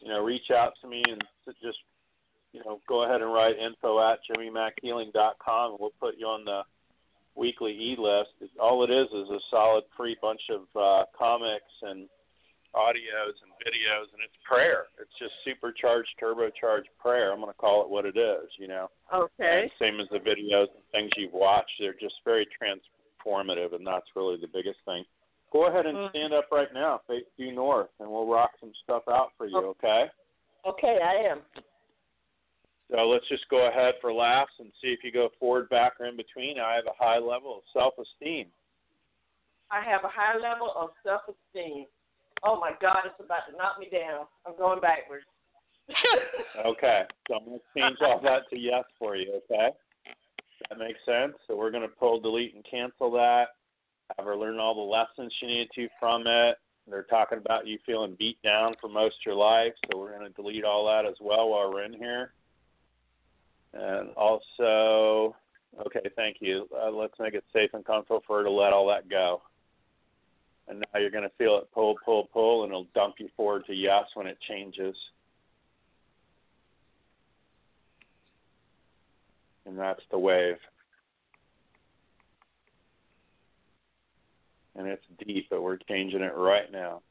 you know, reach out to me and just you know go ahead and write info at jimmymackhealing.com, and we'll put you on the weekly e list. All it is is a solid free bunch of uh, comics and audios and videos, and it's prayer. It's just supercharged, turbocharged prayer. I'm going to call it what it is. You know. Okay. And same as the videos and things you've watched, they're just very transformative, and that's really the biggest thing. Go ahead and Mhm. stand up right now, face due north, and we'll rock some stuff out for you, okay? Okay, I am. So let's just go ahead for laughs and see if you go forward, back, or in between. I have a high level of self-esteem. I have a high level of self esteem. Oh my God, it's about to knock me down. I'm going backwards. Okay, so I'm going to change all that to yes for you, okay? That makes sense. So we're going to pull, delete, and cancel that. Have her learn all the lessons she needed to from it. They're talking about you feeling beat down for most of your life, so we're going to delete all that as well while we're in here. And also, okay, thank you. Uh, let's make it safe and comfortable for her to let all that go. And now you're going to feel it pull, pull, pull, and it'll dump you forward to yes when it changes. and that's the wave. And it's deep, but we're changing it right now.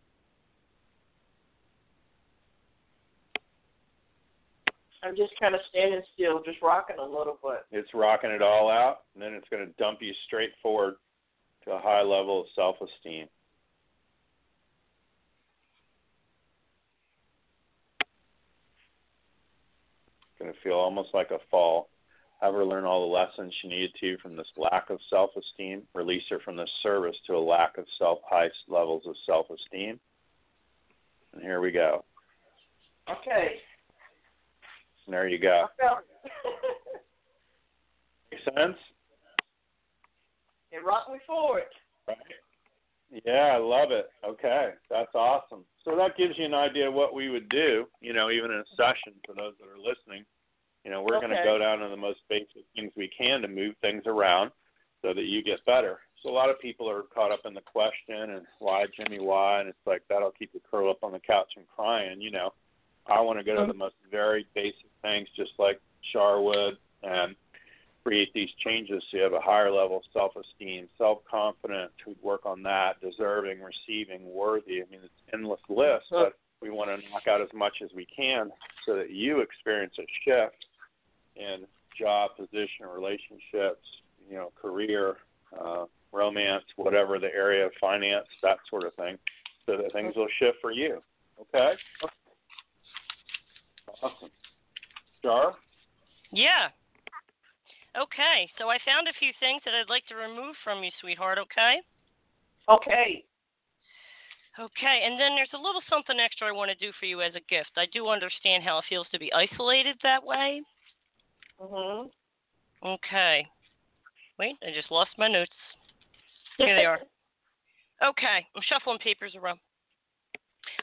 I'm just kind of standing still, just rocking a little bit. It's rocking it all out, and then it's going to dump you straight forward to a high level of self esteem. Going to feel almost like a fall. Have her learn all the lessons she needed to from this lack of self esteem, release her from this service to a lack of self high levels of self esteem. And here we go. Okay. And there you go. Make sense? it rocked me forward. Right. Yeah, I love it. Okay, that's awesome. So that gives you an idea of what we would do, you know, even in a session for those that are listening. You know, we're going to go down to the most basic things we can to move things around so that you get better. So a lot of people are caught up in the question and why Jimmy why and it's like that'll keep you curled up on the couch and crying, you know. I want to go to the mm-hmm. most very basic things just like Char would and create these changes so you have a higher level of self esteem, self confidence, we work on that, deserving, receiving, worthy. I mean it's endless list, but we want to knock out as much as we can so that you experience a shift in job, position, relationships, you know, career, uh, romance, whatever the area of finance, that sort of thing, so that things will shift for you. Okay? Awesome. Char? Yeah. Okay, so I found a few things that I'd like to remove from you, sweetheart, okay? Okay. Okay, and then there's a little something extra I want to do for you as a gift. I do understand how it feels to be isolated that way. Mhm. Okay. Wait, I just lost my notes. Here they are. Okay, I'm shuffling papers around.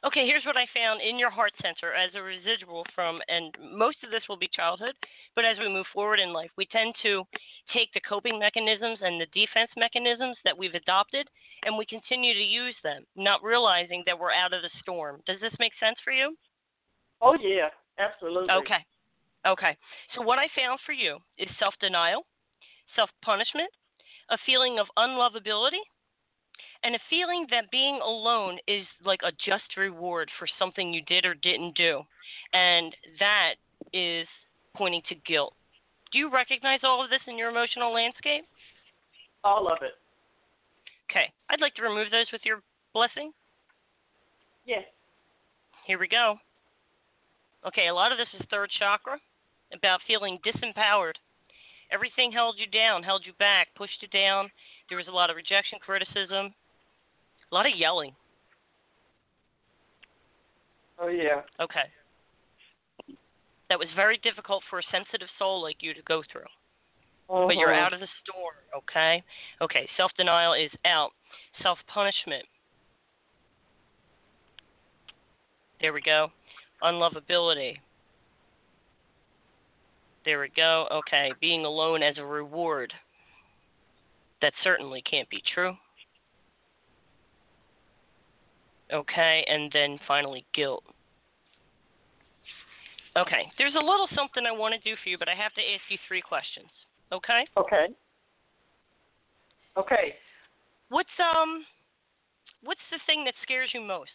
Okay, here's what I found in your heart center as a residual from, and most of this will be childhood, but as we move forward in life, we tend to take the coping mechanisms and the defense mechanisms that we've adopted and we continue to use them, not realizing that we're out of the storm. Does this make sense for you? Oh yeah, absolutely. Okay. Okay. So what I found for you is self-denial, self-punishment, a feeling of unlovability, and a feeling that being alone is like a just reward for something you did or didn't do. And that is pointing to guilt. Do you recognize all of this in your emotional landscape? All of it. Okay. I'd like to remove those with your blessing. Yes. Here we go. Okay, a lot of this is third chakra, about feeling disempowered. Everything held you down, held you back, pushed you down. There was a lot of rejection, criticism, a lot of yelling. Oh yeah. Okay. That was very difficult for a sensitive soul like you to go through. But you're Mhm. out of the storm, okay? Okay, self denial is out. Self punishment. There we go. Unlovability. There we go. Okay, being alone as a reward. That certainly can't be true. Okay, and then finally guilt. Okay, there's a little something I want to do for you, but I have to ask you three questions. Okay? Okay. Okay. What's um what's the thing that scares you most?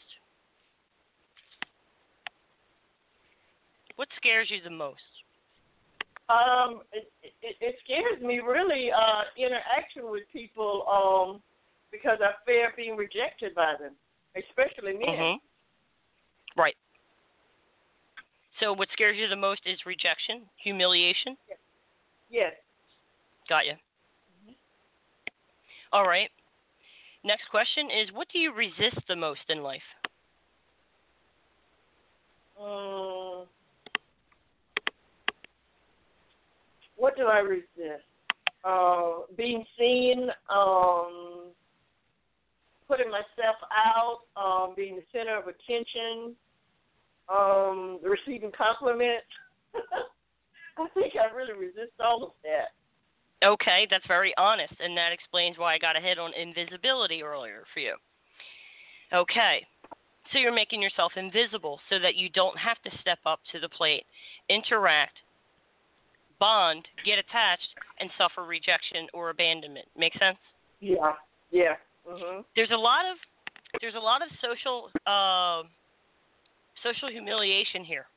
What scares you the most? Um, it, it, it scares me really uh interaction with people um because I fear being rejected by them, especially men. Mhm. Right. So what scares you the most is rejection, humiliation. Yes. Got you. All right. Next question is what do you resist the most in life? Um, what do I resist? Uh, being seen, um, putting myself out, um, being the center of attention, um, receiving compliments. I think I really resist all of that. Okay, that's very honest, and that explains why I got a hit on invisibility earlier for you. Okay, so you're making yourself invisible so that you don't have to step up to the plate, interact, bond, get attached, and suffer rejection or abandonment. Make sense? Yeah. Yeah. Mhm. There's a lot of there's a lot of social uh, social humiliation here.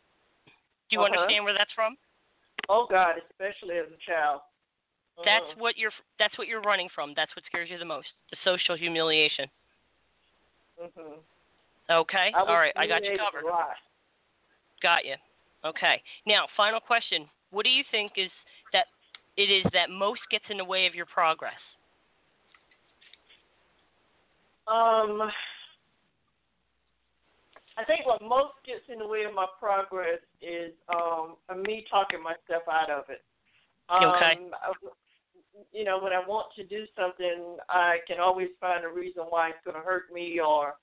Do you Uh-huh. understand where that's from? Oh God, especially as a child. That's Mhm. what you're that's what you're running from. That's what scares you the most. The social humiliation. Mhm. Okay. All right. I got you covered. Got you. Okay. Now, final question. What do you think is that it is that most gets in the way of your progress? Um, I think what most gets in the way of my progress is um me talking myself out of it. Um, Okay. I- You know, when I want to do something, I can always find a reason why it's going to hurt me or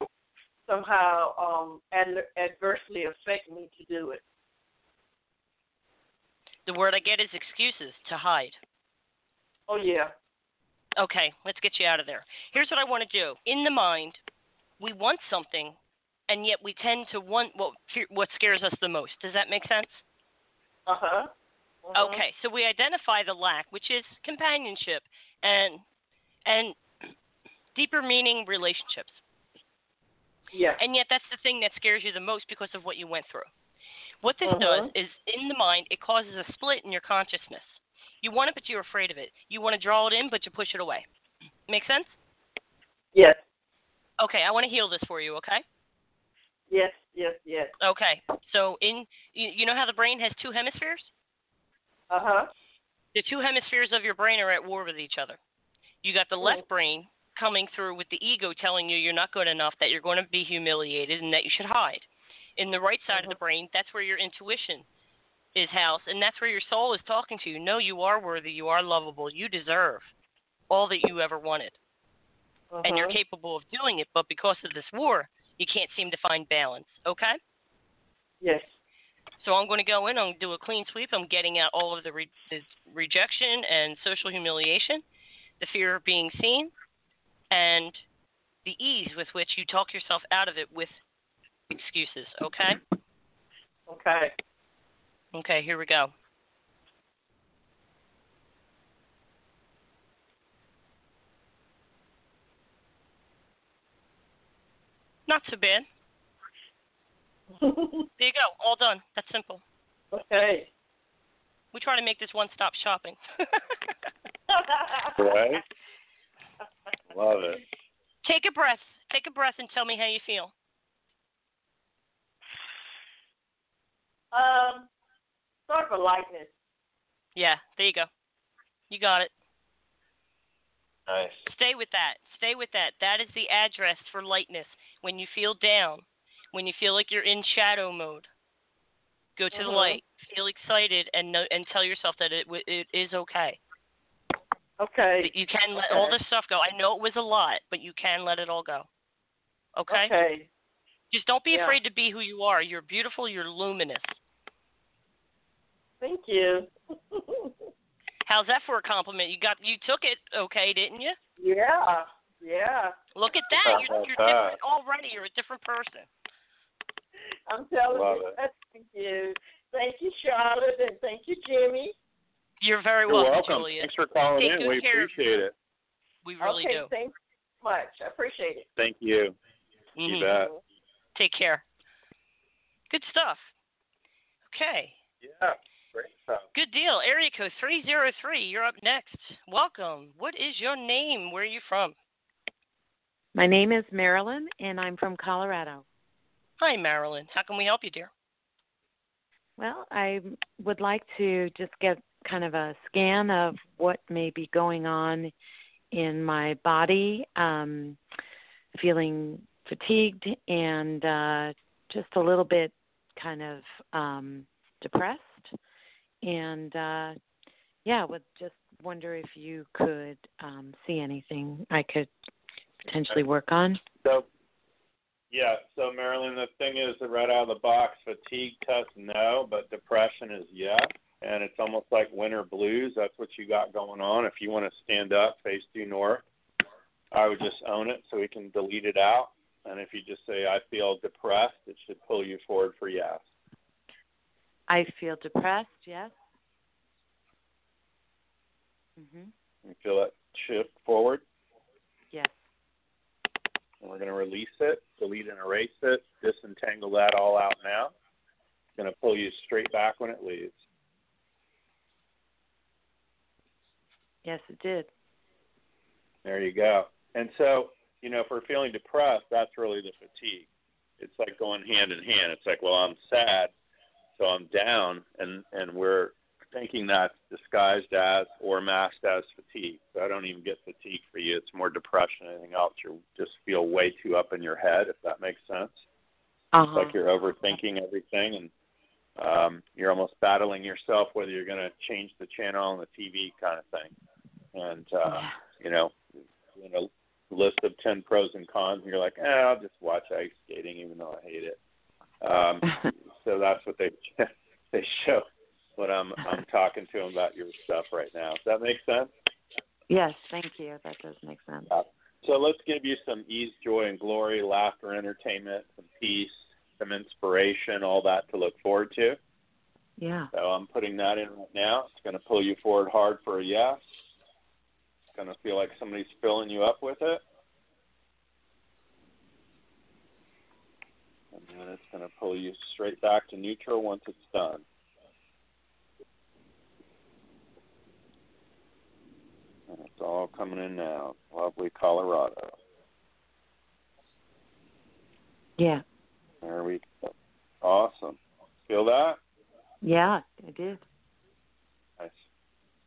somehow um ad- adversely affect me to do it. The word I get is excuses to hide. Oh yeah. Okay, let's get you out of there. Here's what I want to do. In the mind, we want something, and yet we tend to want what what scares us the most. Does that make sense? Uh huh. Okay, so we identify the lack, which is companionship and and deeper meaning relationships. Yeah. And yet that's the thing that scares you the most because of what you went through. What this Mhm. does is in the mind it causes a split in your consciousness. You want it but you're afraid of it. You want to draw it in but you push it away. Make sense? Yes. Okay, I want to heal this for you, okay? Yes. Yes. Yes. Okay. So in you, you know how the brain has two hemispheres? Uh huh. The two hemispheres of your brain are at war with each other. You got the left brain coming through with the ego telling you you're not good enough, that you're going to be humiliated, and that you should hide. In the right side of the brain, that's where your intuition is housed, and that's where your soul is talking to you. No, you are worthy, you are lovable, you deserve all that you ever wanted, Uh-huh. and you're capable of doing it. But because of this war, you can't seem to find balance. Okay? Yes. So I'm going to go in. I'm going to do a clean sweep. I'm getting out all of the, re- the rejection and social humiliation, the fear of being seen, and the ease with which you talk yourself out of it with excuses. Okay? Okay. Okay, here we go. Not so bad. There you go. All done. That's simple. okay. We try to make this one stop shopping. Right? Love it. Take a breath. Take a breath and tell me how you feel. Um, sort of a lightness. Yeah, there you go. You got it. Nice. Stay with that. Stay with that. That is the address for lightness. When you feel down, when you feel like you're in shadow mode, go to the Mhm. light. Feel excited and know, and tell yourself that it it is okay. Okay. You can let all this stuff go. I know it was a lot, but you can let it all go. Okay? Okay. Just don't be Yeah. afraid to be who you are. You're beautiful. You're luminous. Thank you. How's that for a compliment? You got you took it okay, didn't you? yeah. Yeah. Look at that. You're, you're that? different already. You're a different person. I'm telling Love you. it. Thank you. Thank you, Charlotte, and thank you, Jimmy. You're very You're welcome, welcome. Julia. Thanks for calling Take in. We care appreciate it. We really okay, do. thanks so much. I appreciate it. Thank you. Mhm. You bet. Take care. Good stuff. Okay. Yeah. Great. Good deal. Area code 303. You're up next. Welcome. What is your name? Where are you from? My name is Marilyn, and I'm from Colorado. Hi, Marilyn. How can we help you, dear? Well, I would like to just get kind of a scan of what may be going on in my body. Um, feeling fatigued and uh, just a little bit kind of um, depressed. And uh, yeah, would just wonder if you could um, see anything I could potentially work on. So, yeah. So, Marilyn, the thing is that right out of the box, fatigue test no, but depression is yes. And it's almost like winter blues. That's what you got going on. If you want to stand up, face due north, I would just own it so we can delete it out. And if you just say, I feel depressed, it should pull you forward for yes. I feel depressed, yes. Mm-hmm. You feel that shift forward? Yes. And we're going to release it, delete and erase it, disentangle that all out now. It's going to pull you straight back when it leaves. Yes, it did. There you go. And so, you know, if we're feeling depressed, that's really the fatigue. It's like going hand in hand. It's like, well, I'm sad, so I'm down, and and we're thinking that's disguised as or masked as fatigue. So I don't even get fatigue for you. It's more depression than anything else. You just feel way too up in your head, if that makes sense. Uh It's like you're overthinking everything, and um, you're almost battling yourself whether you're going to change the channel on the TV kind of thing. And uh, Yeah. you know, in a list of ten pros and cons, and you're like, eh, I'll just watch ice skating, even though I hate it. Um, so that's what they they show when I'm I'm talking to them about your stuff right now. Does that make sense? yes, thank you. That does make sense. Uh, so let's give you some ease, joy, and glory, laughter, entertainment, some peace, some inspiration, all that to look forward to. Yeah. So I'm putting that in right now. It's going to pull you forward hard for a yes. It's going to feel like somebody's filling you up with it. And it's going to pull you straight back to neutral once it's done. And it's all coming in now. Lovely Colorado. Yeah. There we go. Awesome. Feel that? Yeah, I did. Nice.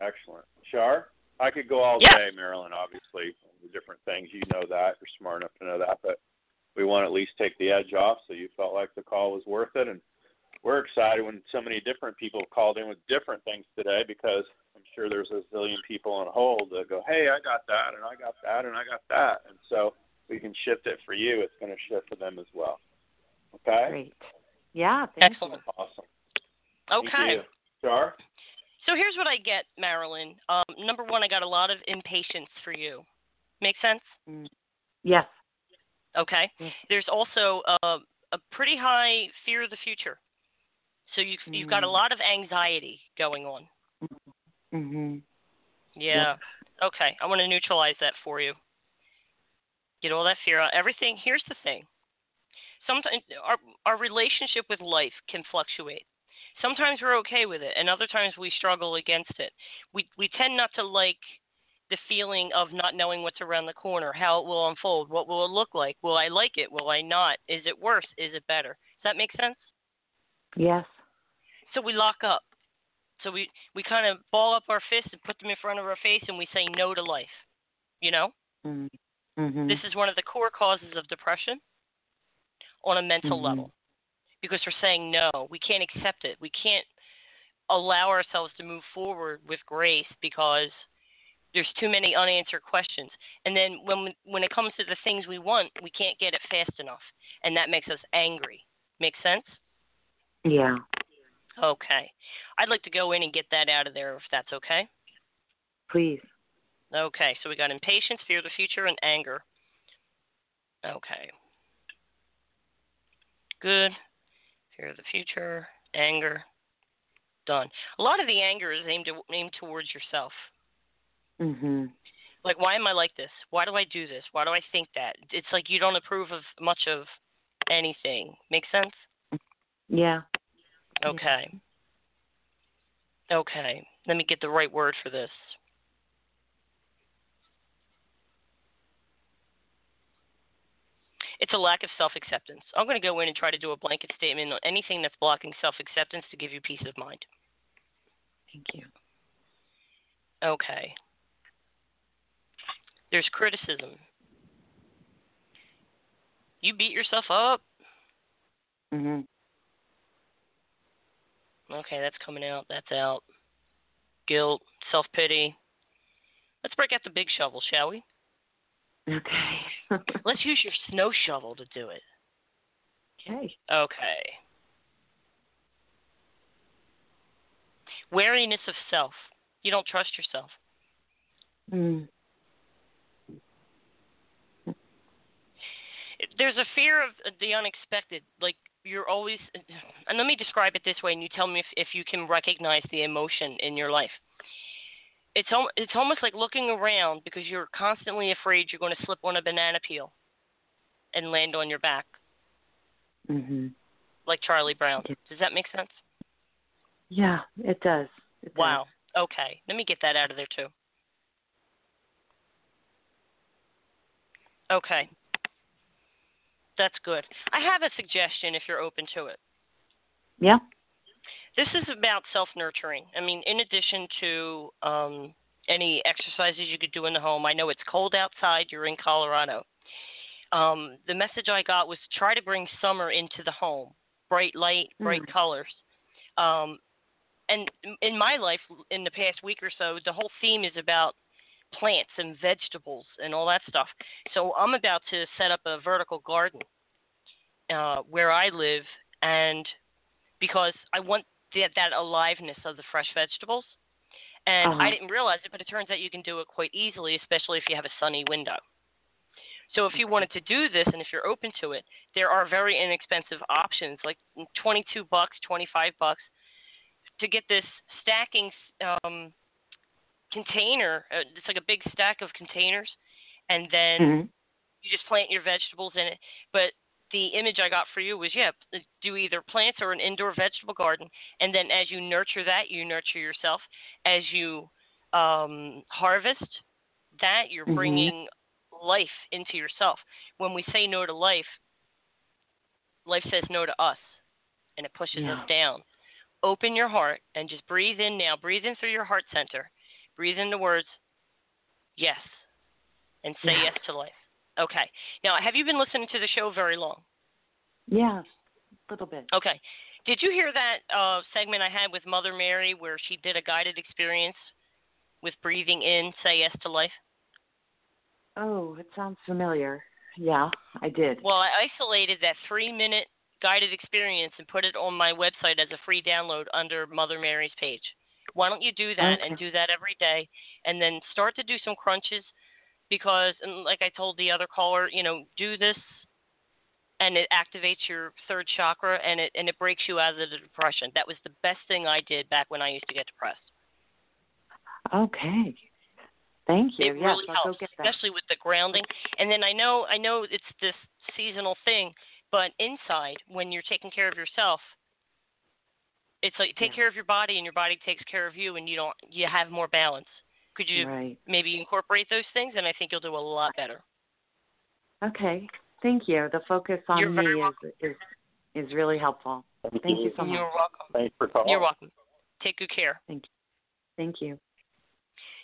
Excellent. Char, I could go all yeah. day, Marilyn. Obviously, the different things you know that you're smart enough to know that, but we want to at least take the edge off. So you felt like the call was worth it, and we're excited when so many different people called in with different things today because I'm sure there's a zillion people on hold that go, "Hey, I got that, and I got that, and I got that," and so we can shift it for you. It's going to shift for them as well. Okay. Great. Yeah. Excellent. You. Awesome. Okay. Char. So here's what I get, Marilyn. Um, number one, I got a lot of impatience for you. Make sense? Mm. Yes. Okay. Yes. There's also a, a pretty high fear of the future. So you've mm. you've got a Mm. lot of anxiety going on. Mm-hmm. Yeah. Okay. I want to neutralize that for you. Get all that fear out. Everything. Here's the thing. Sometimes our our relationship with life can fluctuate. Sometimes we're okay with it, and other times we struggle against it. We we tend not to like the feeling of not knowing what's around the corner, how it will unfold, what will it look like, will I like it, will I not, is it worse, is it better? Does that make sense? Yes. So we lock up. So we we kind of ball up our fists and put them in front of our face, and we say no to life. You know, Mm. Mhm. this is one of the core causes of depression on a mental Mhm. level because we're saying no. We can't accept it. We can't allow ourselves to move forward with grace because there's too many unanswered questions. And then when when it comes to the things we want, we can't get it fast enough, and that makes us angry. Make sense? Yeah. Okay. I'd like to go in and get that out of there if that's okay. Please. Okay, so we got impatience, fear of the future, and anger. Okay. Good. Fear of the future, anger. Done. A lot of the anger is aimed aimed towards yourself. Mhm. Like, why am I like this? Why do I do this? Why do I think that? It's like you don't approve of much of anything. Make sense? Yeah. Okay. Okay. Let me get the right word for this. It's a lack of self acceptance. I'm going to go in and try to do a blanket statement on anything that's blocking self acceptance to give you peace of mind. Thank you. Okay. There's criticism. You beat yourself up. Mhm. Okay, that's coming out. That's out. Guilt, self pity. Let's break out the big shovel, shall we? Okay. Let's use your snow shovel to do it. okay. Okay. Wariness of self. You don't trust yourself. Mm. There's a fear of the unexpected. Like you're always, and let me describe it this way, and you tell me if, if you can recognize the emotion in your life. It's al- it's almost like looking around because you're constantly afraid you're going to slip on a banana peel and land on your back, Mhm. like Charlie Brown. Does that make sense? Yeah, it does. It Wow. Okay. Let me get that out of there too. Okay. That's good. I have a suggestion if you're open to it. Yeah. This is about self nurturing. I mean, in addition to um, any exercises you could do in the home, I know it's cold outside, you're in Colorado. Um, the message I got was try to bring summer into the home bright light, bright Mm. colors. Um, and in my life, in the past week or so, the whole theme is about plants and vegetables and all that stuff. So I'm about to set up a vertical garden uh, where I live, and because I want that, that aliveness of the fresh vegetables. And Uh-huh. I didn't realize it, but it turns out you can do it quite easily, especially if you have a sunny window. So if you wanted to do this, and if you're open to it, there are very inexpensive options, like 22 bucks, 25 bucks, to get this stacking um, container. Uh, it's like a big stack of containers, and then Mhm. you just plant your vegetables in it. But the image I got for you was yeah, do either plants or an indoor vegetable garden, and then as you nurture that, you nurture yourself. As you um, harvest that, you're Mhm. bringing life into yourself. When we say no to life, life says no to us, and it pushes Yeah. us down. Open your heart and just breathe in now. Breathe in through your heart center, breathe in the words yes and say Yeah. yes to life. Okay. Now, have you been listening to the show very long? Yes, a little bit. Okay. Did you hear that uh, segment I had with Mother Mary where she did a guided experience with breathing in, say yes to life? Oh, it sounds familiar. Yeah, I did. Well, I isolated that three minute guided experience and put it on my website as a free download under Mother Mary's page. Why don't you do that and do that every day and then start to do some crunches because and like I told the other caller, you know, do this and it activates your third chakra and it and it breaks you out of the depression. That was the best thing I did back when I used to get depressed. Okay. Thank you. It yes, really helps, go get that. especially with the grounding. And then I know I know it's this seasonal thing, but inside when you're taking care of yourself, it's like take Yeah. care of your body and your body takes care of you and you don't you have more balance. Could you Right. maybe incorporate those things and I think you'll do a lot better. Okay. Thank you. The focus on You're me is, is is really helpful. Thank you so much. You're welcome. Thanks for calling. You're welcome. Take good care. Thank you. Thank you.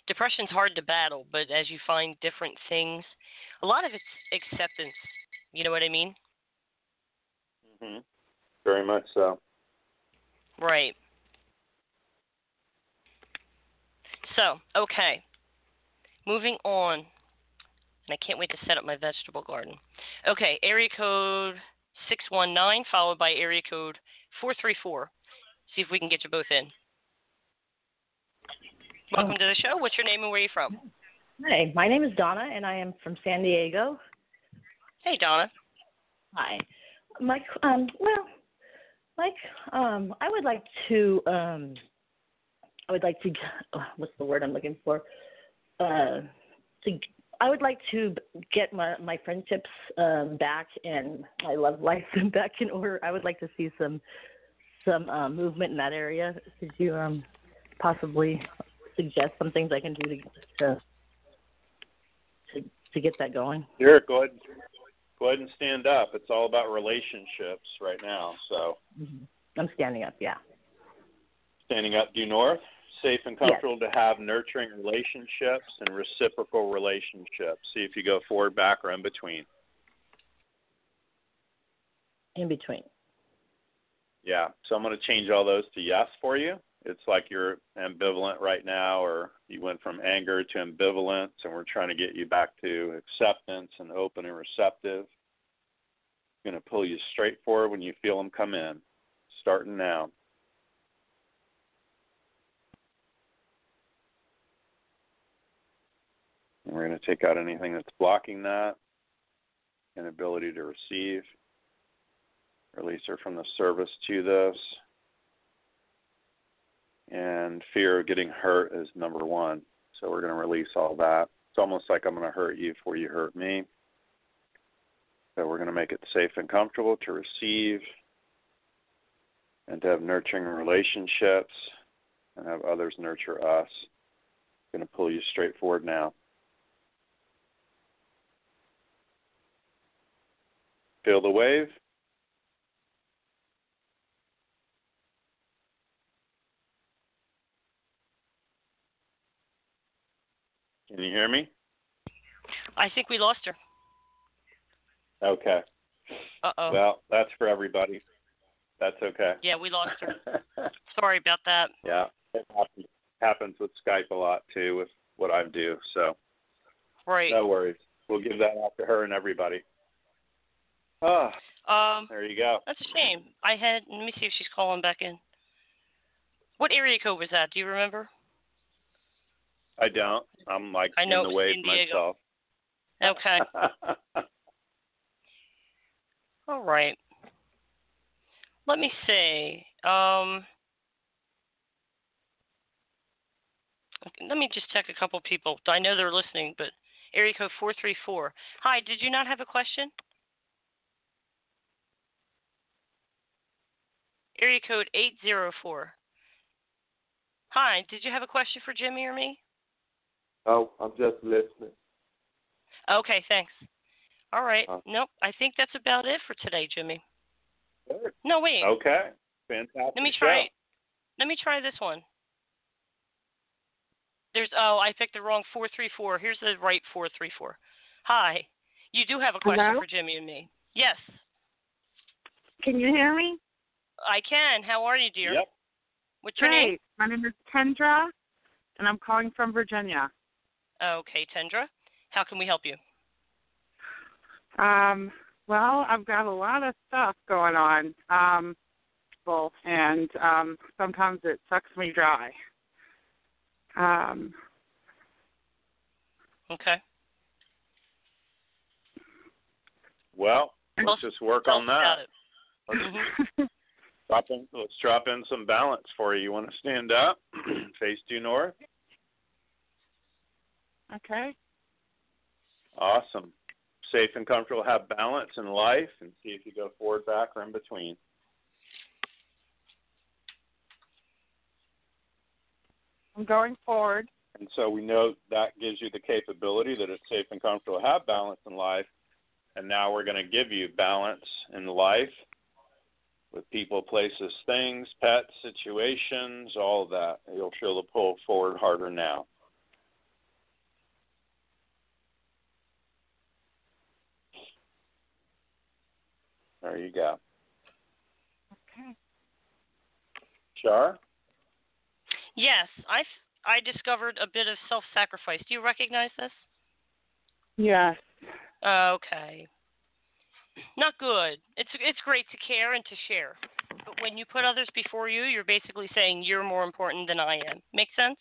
Depression's hard to battle, but as you find different things, a lot of it's acceptance. You know what I mean? hmm Very much so. Right. So, okay. Moving on. And I can't wait to set up my vegetable garden. Okay, area code 619 followed by area code 434. See if we can get you both in. Welcome to the show. What's your name and where are you from? Hi, my name is Donna, and I am from San Diego. Hey, Donna. Hi, Mike. Um, well, Mike, um, I would like to, um, I would like to, uh, what's the word I'm looking for? Uh, to, I would like to get my my friendships um, back and my love life back in order. I would like to see some some uh, movement in that area. Could you um, possibly suggest some things I can do to to to, to get that going? Sure, go ahead. Go ahead and stand up. It's all about relationships right now. So mm-hmm. I'm standing up. Yeah. standing up due north, safe and comfortable to have nurturing relationships and reciprocal relationships. See if you go forward, back, or in between. In between. Yeah. So I'm going to change all those to yes for you. It's like you're ambivalent right now, or you went from anger to ambivalence, and we're trying to get you back to acceptance and open and receptive. going to pull you straight forward when you feel them come in, starting now. And we're going to take out anything that's blocking that, inability to receive, release her from the service to this. And fear of getting hurt is number one. So we're going to release all that. It's almost like I'm going to hurt you before you hurt me. So we're going to make it safe and comfortable to receive and to have nurturing relationships and have others nurture us. I'm going to pull you straight forward now. Feel the wave. Can you hear me? I think we lost her. Okay. Uh oh. Well, that's for everybody. That's okay. yeah, we lost her. Sorry about that. yeah, it happens, happens with Skype a lot too with what I do. So Right. no worries. We'll give that out to her and everybody. Ah, Um, there you go. that's a shame. I had. Let me see if she's calling back in. What area code was that? Do you remember? I don't. I'm like I know in the San myself. Okay. All right. Let me see. Um, let me just check a couple people. I know they're listening, but area code 434. Hi, did you not have a question? Area code 804. Hi, did you have a question for Jimmy or me? Oh, I'm just listening. Okay, thanks. All right. Uh. Nope, I think that's about it for today, Jimmy. Good. No, wait. okay. Fantastic. Let me show. try. Let me try this one. There's oh, I picked the wrong four three four. Here's the right four three four. Hi. You do have a question Hello? for Jimmy and me. Yes, Can you hear me? I can. How are you, dear? Yep. What's your Great. name? My name is Kendra, and I'm calling from Virginia. Okay, Tendra. How can we help you? Um, well, I've got a lot of stuff going on, um, well, and um, sometimes it sucks me dry. Um, Okay. Well, Well, let's just work on that. Let's drop in. Let's drop in some balance for you. You want to stand up, face due north. Okay. Awesome. Safe and comfortable. Have balance in life, and see if you go forward, back, or in between. I'm going forward. And so we know that gives you the capability that it's safe and comfortable to have balance in life. And now we're going to give you balance in life with people, places, things, pets, situations, all of that. You'll feel the pull forward harder now. There you go. Okay. Char? Yes, I I discovered a bit of self-sacrifice. Do you recognize this? Yes. Okay. Not good. It's it's great to care and to share, but when you put others before you, you're basically saying you're more important than I am. Make sense?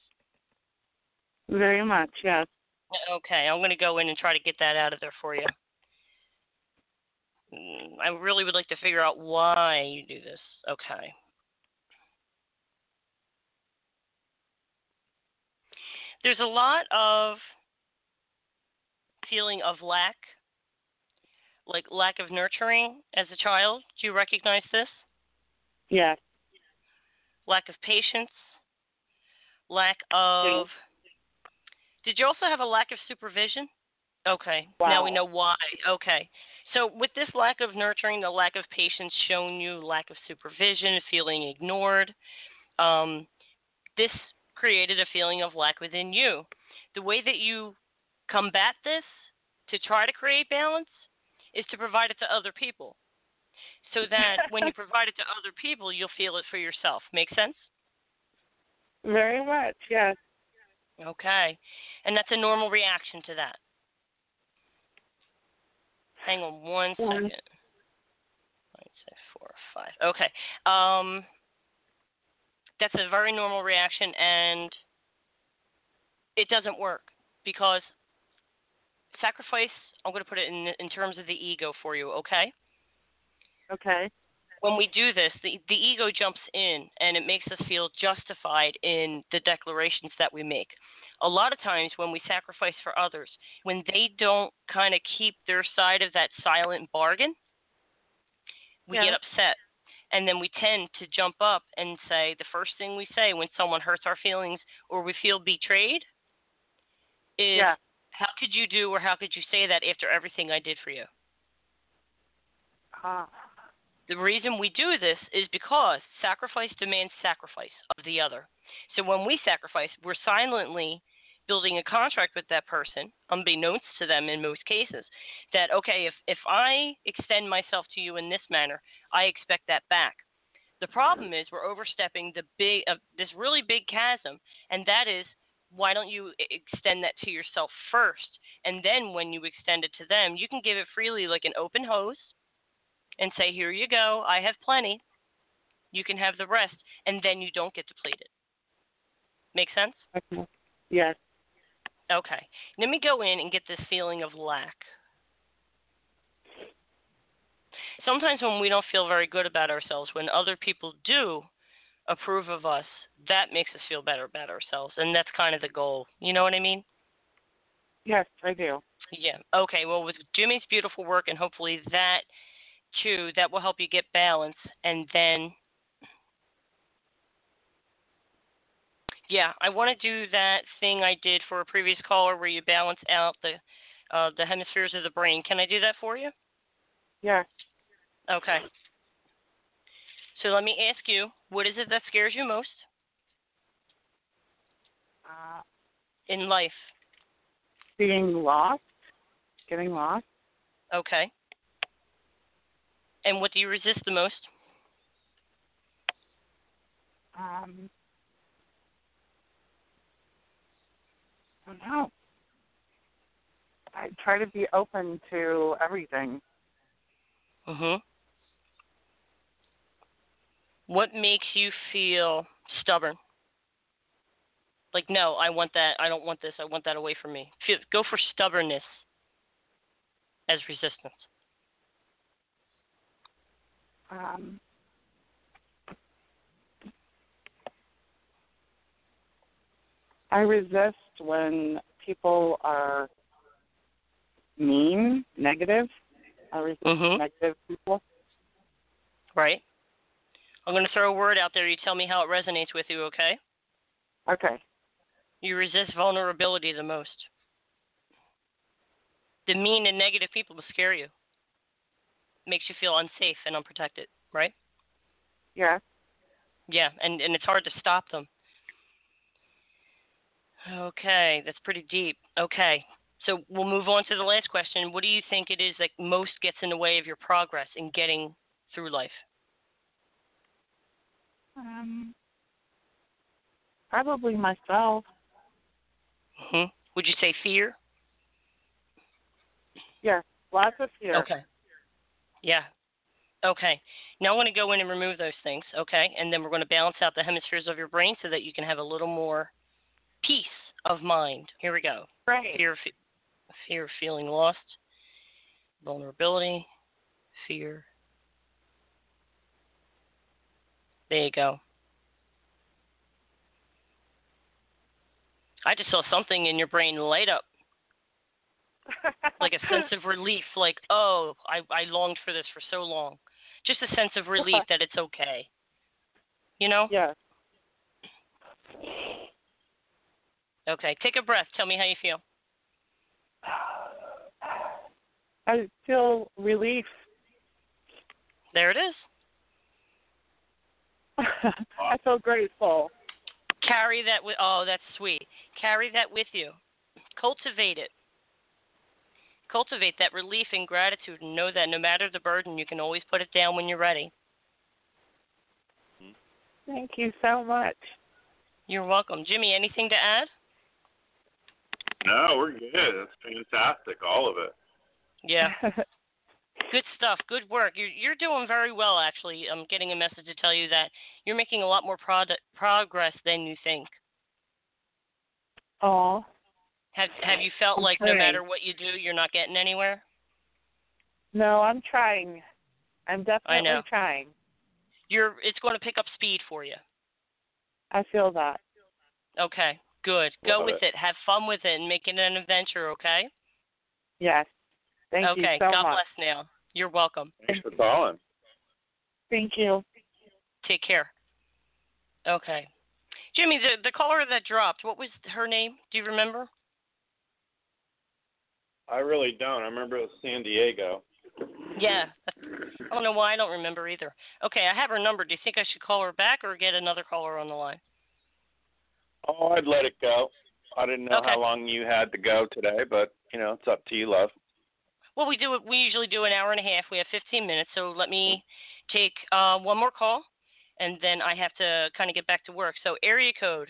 Very much. Yes. Okay, I'm going to go in and try to get that out of there for you. Mm, I really would like to figure out why you do this. Okay. There's a lot of feeling of lack, like lack of nurturing as a child. Do you recognize this? Yeah. Lack of patience, lack of. Did you also have a lack of supervision? Okay. Now we know why. Okay. So with this lack of nurturing, the lack of patience shown you, lack of supervision, feeling ignored, um, this created a feeling of lack within you. The way that you combat this to try to create balance is to provide it to other people. So that when you provide it to other people, you'll feel it for yourself. Make sense? Very much. Yes. Okay. And that's a normal reaction to that. Hang on one second. Nine, six, four, five. Okay. Um, that's a very normal reaction, and it doesn't work because sacrifice. I'm going to put it in in terms of the ego for you. Okay. Okay. when we do this, the, the ego jumps in and it makes us feel justified in the declarations that we make. A lot of times when we sacrifice for others, when they don't kind of keep their side of that silent bargain, we Yeah. get upset. And then we tend to jump up and say the first thing we say when someone hurts our feelings or we feel betrayed is, Yeah. How could you do or how could you say that after everything I did for you? Ah. The reason we do this is because sacrifice demands sacrifice of the other. So when we sacrifice, we're silently building a contract with that person, unbeknownst to them in most cases, that okay, if if I extend myself to you in this manner, I expect that back. The problem is we're overstepping the big uh, this really big chasm, and that is why don't you extend that to yourself first, and then when you extend it to them, you can give it freely like an open hose and say, Here you go, I have plenty. You can have the rest, and then you don't get depleted. Make sense? Okay. Yes. Okay. Let me go in and get this feeling of lack. Sometimes when we don't feel very good about ourselves, when other people do approve of us, that makes us feel better about ourselves, and that's kind of the goal. You know what I mean? Yes, I do. Yeah. Okay. Well, with Jimmy's beautiful work, and hopefully that too, that will help you get balance, and then yeah, I want to do that thing I did for a previous caller where you balance out the uh, the hemispheres of the brain. Can I do that for you? Yes. Okay. So let me ask you, what is it that scares you most? Uh, in life? Being lost, getting lost. Okay. And what do you resist the most? Um, don't know. I try to be open to everything. Mhm. What makes you feel stubborn? Like, no, I want that. I don't want this. I want that away from me. Feel, go for stubbornness as resistance. Um, I resist when people are mean, negative. I resist Mhm. negative people. Right. I'm going to throw a word out there. You tell me how it resonates with you, okay? Okay. You resist vulnerability the most. The mean and negative people will scare you. Makes you feel unsafe and unprotected, right? Yeah. Yeah, and, and it's hard to stop them. Okay, that's pretty deep. Okay, so we'll move on to the last question. What do you think it is that most gets in the way of your progress in getting through life? Um, probably myself. hmm Would you say fear? Yeah, lots of fear. Okay. Yeah. Okay. Now I'm going to go in and remove those things, okay? And then we're going to balance out the hemispheres of your brain so that you can have a little more peace of mind. Here we go. Right. Fear, fe- fear of feeling lost, vulnerability, fear. There you go. I just saw something in your brain light up, like a sense of relief. Like, oh, I I longed for this for so long. Just a sense of relief uh-huh. that it's okay. You know? Yeah. Okay. Take a breath. Tell me how you feel. I feel relief. There it is. I feel grateful. Carry that with. Oh, that's sweet. Carry that with you. Cultivate it. Cultivate that relief and gratitude, and know that no matter the burden, you can always put it down when you're ready. Thank you so much. You're welcome, Jimmy. Anything to add? No, we're good. That's fantastic, all of it. Yeah. Good stuff. Good work. You're you're doing very well, actually. I'm getting a message to tell you that you're making a lot more product, progress than you think. Oh. Have Have you felt like no matter what you do, you're not getting anywhere? No, I'm trying. I'm definitely know. trying. You're. It's going to pick up speed for you. I feel that. Okay. Good. Go Love with it. it. Have fun with it and make it an adventure. Okay. Yes. Thank okay. you so God much. bless now. You're welcome. Thanks for calling. Thank you. Take care. Okay. Jimmy, the the caller that dropped, what was her name? Do you remember? I really don't. I remember it was San Diego. Yeah. I don't know why I don't remember either. Okay, I have her number. Do you think I should call her back or get another caller on the line? Oh, I'd let it go. I didn't know Okay. how long you had to go today, but you know, it's up to you, love. Well, we do it. We usually do an hour and a half. We have 15 minutes, so let me take uh, one more call, and then I have to kind of get back to work. So area code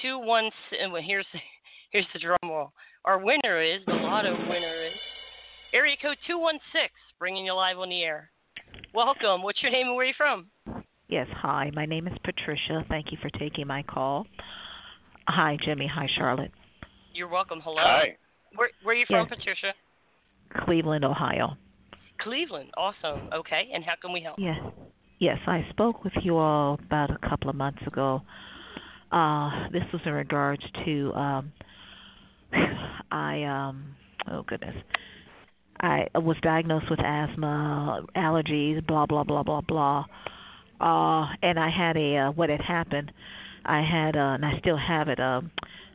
two one. Well, here's here's the drum roll. Our winner is the lotto winner is area code two one six, bringing you live on the air. Welcome. What's your name and where are you from? Yes, hi. My name is Patricia. Thank you for taking my call. Hi, Jimmy. Hi, Charlotte. You're welcome. Hello. Hi. Where where are you from, Yes. Patricia? Cleveland, Ohio. Cleveland. Awesome. Okay. And how can we help? Yes. Yes, I spoke with you all about a couple of months ago. Uh this was in regards to um I um oh goodness. I was diagnosed with asthma, allergies, blah blah blah blah blah. Uh and I had a uh, what had happened. I had uh and I still have it um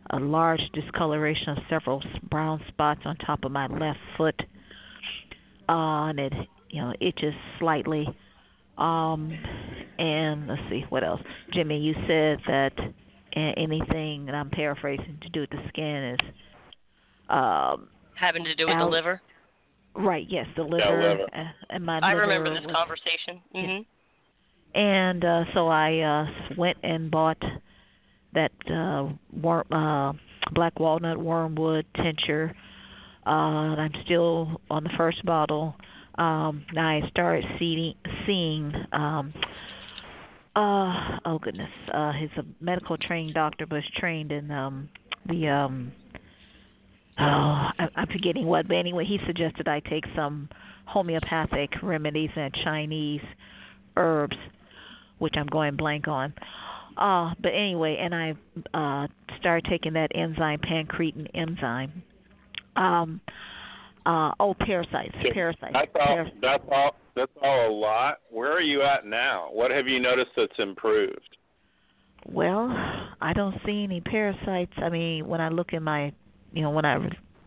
a large discoloration of several brown spots on top of my left foot. Uh, and it, you know, itches slightly. Um, and let's see what else. Jimmy, you said that and anything that I'm paraphrasing to do with the skin is um Having to do with Al- the liver. right. Yes, the liver, liver. uh, and my I liver remember this was- conversation. Mhm. And uh so I uh went and bought that uh worm uh black walnut wormwood tincture. Uh I'm still on the first bottle. Um I started seeing seeing um uh oh goodness. Uh he's a medical trained doctor but is trained in um the um oh I I'm forgetting what but anyway he suggested I take some homeopathic remedies and Chinese herbs which I'm going blank on. Uh, but anyway, and I uh started taking that enzyme, pancreatin enzyme. Um, uh, oh, parasites, parasites. That's all. That's all. That's all a lot. Where are you at now? What have you noticed that's improved? well, I don't see any parasites. I mean, when I look in my, you know, when I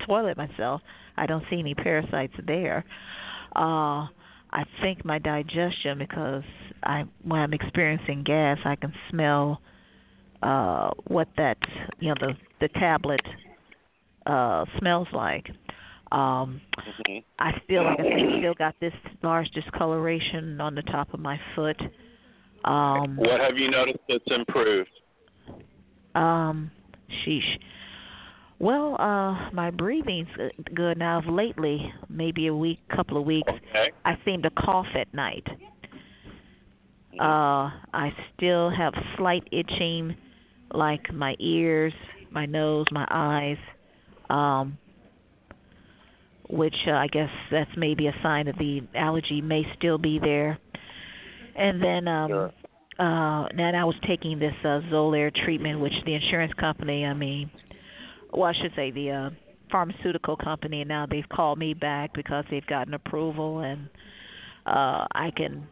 toilet myself, I don't see any parasites there. Uh, I think my digestion because I when I'm experiencing gas, I can smell uh what that you know the the tablet uh smells like. Um Mhm. I feel like I think still got this large discoloration on the top of my foot. Um What have you noticed that's improved? um sheesh. Well, uh my breathing's good now. Of lately, maybe a week, couple of weeks, Okay. I seem to cough at night. Uh, I still have slight itching, like my ears, my nose, my eyes, um, which uh, I guess that's maybe a sign that the allergy may still be there. And then, um, Sure. uh, then I was taking this uh, Xolair treatment, which the insurance company, I mean, well, I should say the uh, pharmaceutical company, and now they've called me back because they've gotten approval, and uh, I can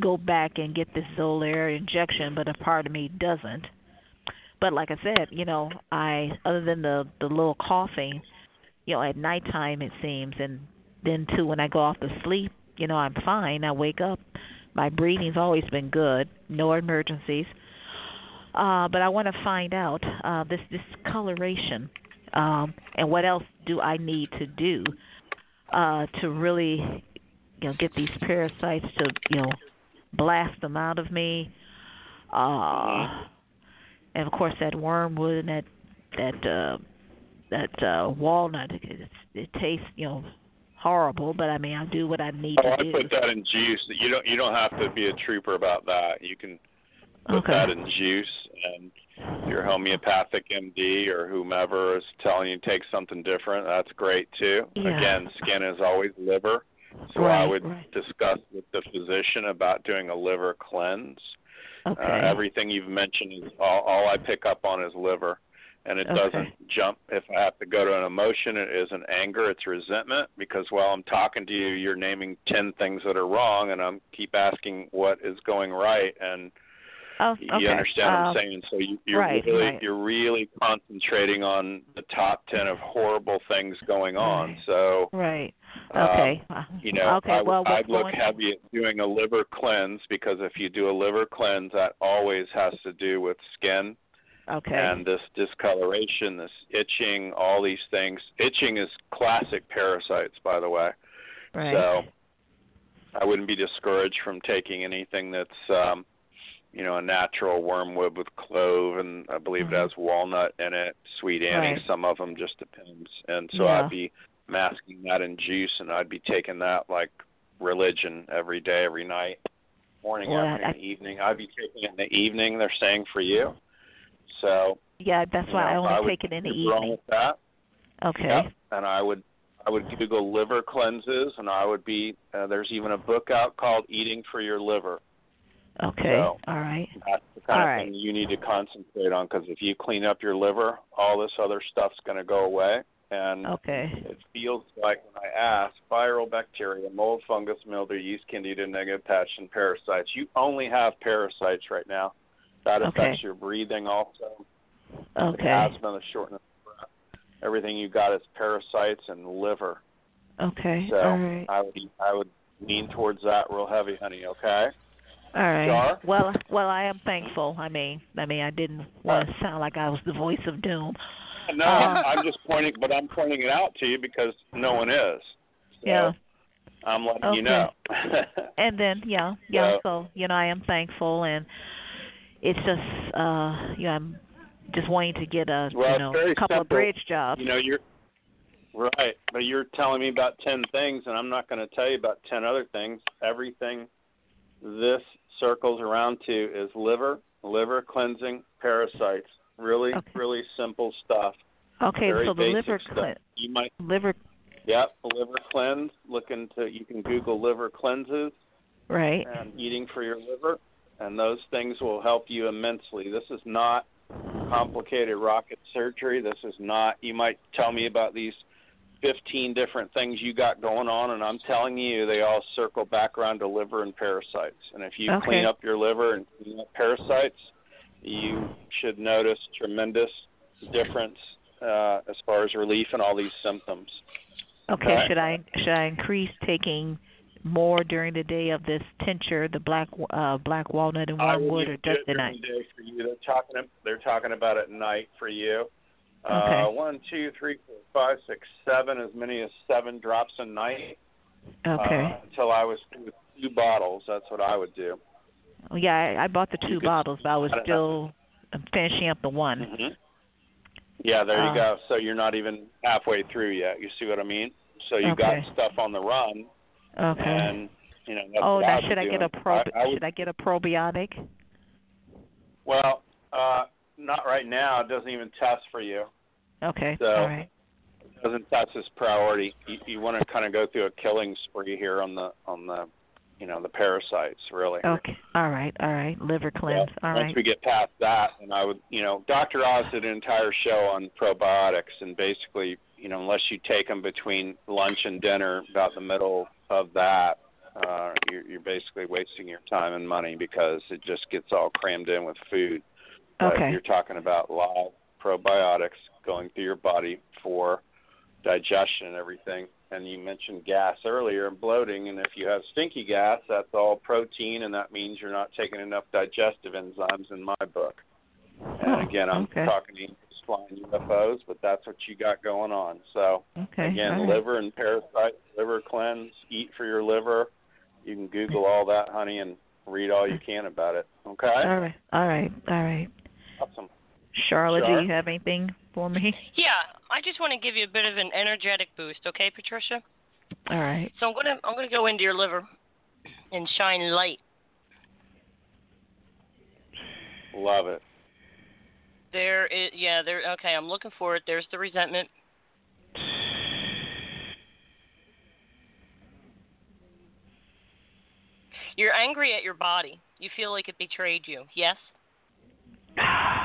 go back and get this Xolair injection, but a part of me doesn't. But like I said, you know, I other than the the little coughing, you know, at nighttime it seems, and then too when I go off to sleep, you know, I'm fine. I wake up, my breathing's always been good, no emergencies. Uh, but I want to find out uh, this discoloration, um, and what else do I need to do uh, to really, you know, get these parasites to, you know, blast them out of me. Uh, and of course that wormwood and that that uh, that uh, walnut, it, it tastes, you know, horrible. But I mean, I'll do what I need Oh, to I do. I put that in juice. You don't. You don't have to be a trooper about that. You can put Okay. that in juice, and your homeopathic MD or whomever is telling you to take something different. That's great too. Yeah. Again, skin is always liver, so Right, I would right. discuss with the physician about doing a liver cleanse. Okay. Uh, everything you've mentioned is all, all I pick up on is liver, and it Okay. doesn't jump. If I have to go to an emotion, it isn't anger, it's resentment. Because while I'm talking to you, you're naming ten things that are wrong, and I'm keep asking what is going right, and oh, you understand what Um, I'm saying. So you, you're right, really right. you're really concentrating on the top ten of horrible things going on. Right. So Right. um, Okay. Uh, you know, okay. I, well, I'd look heavy at doing a liver cleanse because if you do a liver cleanse, that always has to do with skin Okay. and this discoloration, this itching, all these things. Itching is classic parasites, by the way. right. So I wouldn't be discouraged from taking anything that's, um, you know, a natural wormwood with clove, and I believe Mhm. it has walnut in it, sweet Annie. Right. Some of them just depends. And so Yeah. I'd be masking that in juice, and I'd be taking that like religion every day, every night, morning, Well, afternoon, I- evening. I'd be taking it in the evening. They're saying for you. So yeah, that's why I know, only would take it in the evening. With that. Okay. Yep. And I would I would Google liver cleanses, and I would be uh, there's even a book out called Eating for Your Liver. Okay. So- All right. That's the kind All of right. thing you need to concentrate on because if you clean up your liver, all this other stuff's going to go away. And Okay. it feels like when I ask viral bacteria, mold, fungus, mildew, yeast, candida, negative patch, and parasites, you only have parasites right now. That Okay. affects your breathing also. Okay. The Okay. asthma, the shortness of breath. Everything you got is parasites and liver. Okay. So All right. I would I would lean towards that real heavy, honey. Okay. All right. Char? Well, well, I am thankful. I mean, I mean, I didn't want to sound like I was the voice of doom. No, Uh, I'm just pointing, but I'm pointing it out to you because no one is. So Yeah. I'm letting Okay. you know. and then yeah, yeah. So- So you know, I am thankful, and it's just uh, you know, I'm just wanting to get a Well, you know a couple of bridge jobs. You know, you're right, but you're telling me about ten things, and I'm not going to tell you about ten other things. Everything this circles around to is liver, liver cleansing, parasites. Really, Okay. really simple stuff. Okay, Very so the liver stuff. cle- You might, liver yep, liver cleanse. Look into. You can Google liver cleanses right. and eating for your liver, and those things will help you immensely. This is not complicated rocket surgery. This is not. You might tell me about these 15 different things you got going on, and I'm telling you, they all circle back around to liver and parasites. And if you Okay. clean up your liver and clean up parasites, you should notice tremendous difference uh, as far as relief in all these symptoms. Okay, Okay. should I should I increase taking more during the day of this tincture, the black uh black walnut and wormwood, or just during night? the day for you. They're talking. They're talking about at night for you. Uh, one, two, three, four, five, six, seven. As many as seven drops a night. Okay. Uh, until I was with two bottles. That's what I would do. Yeah, I, I bought the two bottles, but I was still I'm finishing up the one. hmm Yeah, there you Uh, go. So you're not even halfway through yet. You see what I mean? So you Okay. got stuff on the run, Okay. and you know oh, now should I get a pro? I, I would, should I get a probiotic? well, uh, not right now. It doesn't even test for you. Okay. So- All right. doesn't that's his priority. You, you want to kind of go through a killing spree here on the on the you know the parasites really. Okay. All right. All right. Liver cleanse. Yeah, All Once right. we get past that, and I would, you know, Dr. Oz did an entire show on probiotics, and basically, you know, unless you take them between lunch and dinner, about the middle of that, uh, you're, you're basically wasting your time and money because it just gets all crammed in with food. But Okay. you're talking about live probiotics going through your body for digestion and everything. And you mentioned gas earlier and bloating, and if you have stinky gas, that's all protein, and that means you're not taking enough digestive enzymes in my book. And again, I'm okay. talking to flying UFOs, but that's what you got going on. So Okay. again, right. liver and parasite, liver cleanse, eat for your liver. You can Google all that, honey, and read all you can about it. Okay. All right. All right. All right. Awesome. Charlotte, Char? do you have anything for me? Yeah, I just want to give you a bit of an energetic boost, okay, Patricia? All right. So I'm gonna I'm gonna go into your liver and shine light. Love it. There is yeah, there okay, I'm looking for it. There's the resentment. You're angry at your body. You feel like it betrayed you. Yes?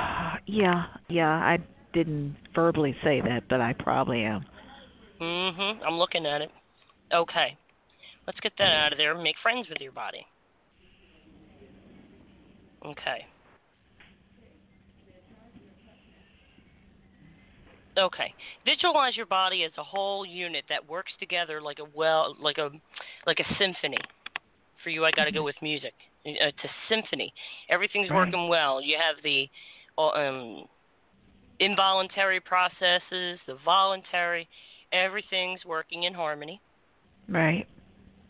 Yeah. Yeah. I didn't verbally say that, but I probably am. Mhm. I'm looking at it. Okay. Let's get that out of there. Make friends with your body. Okay. Okay. Visualize your body as a whole unit that works together like a well, like a, like a symphony. For you, I got to go with music. Uh, It's a symphony. Everything's Right. working well. You have the um, involuntary processes, the voluntary. Everything's working in harmony. Right.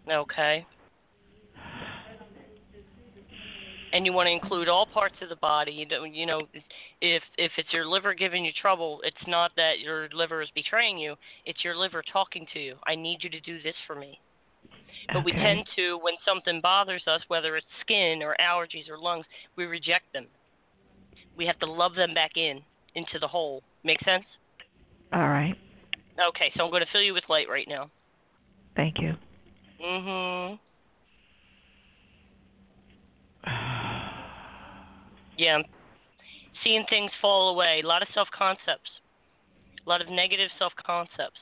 Okay. And you want to include all parts of the body. You don't, you know, if if it's your liver giving you trouble, it's not that your liver is betraying you. It's your liver talking to you. I need you to do this for me. But we tend to, when something bothers us, whether it's skin or allergies or lungs, we reject them. We have to love them back in into the whole. Make sense? All right. Okay, so I'm going to fill you with light right now. Thank you. Mhm. Yeah, I'm seeing things fall away. A lot of self concepts. A lot of negative self concepts.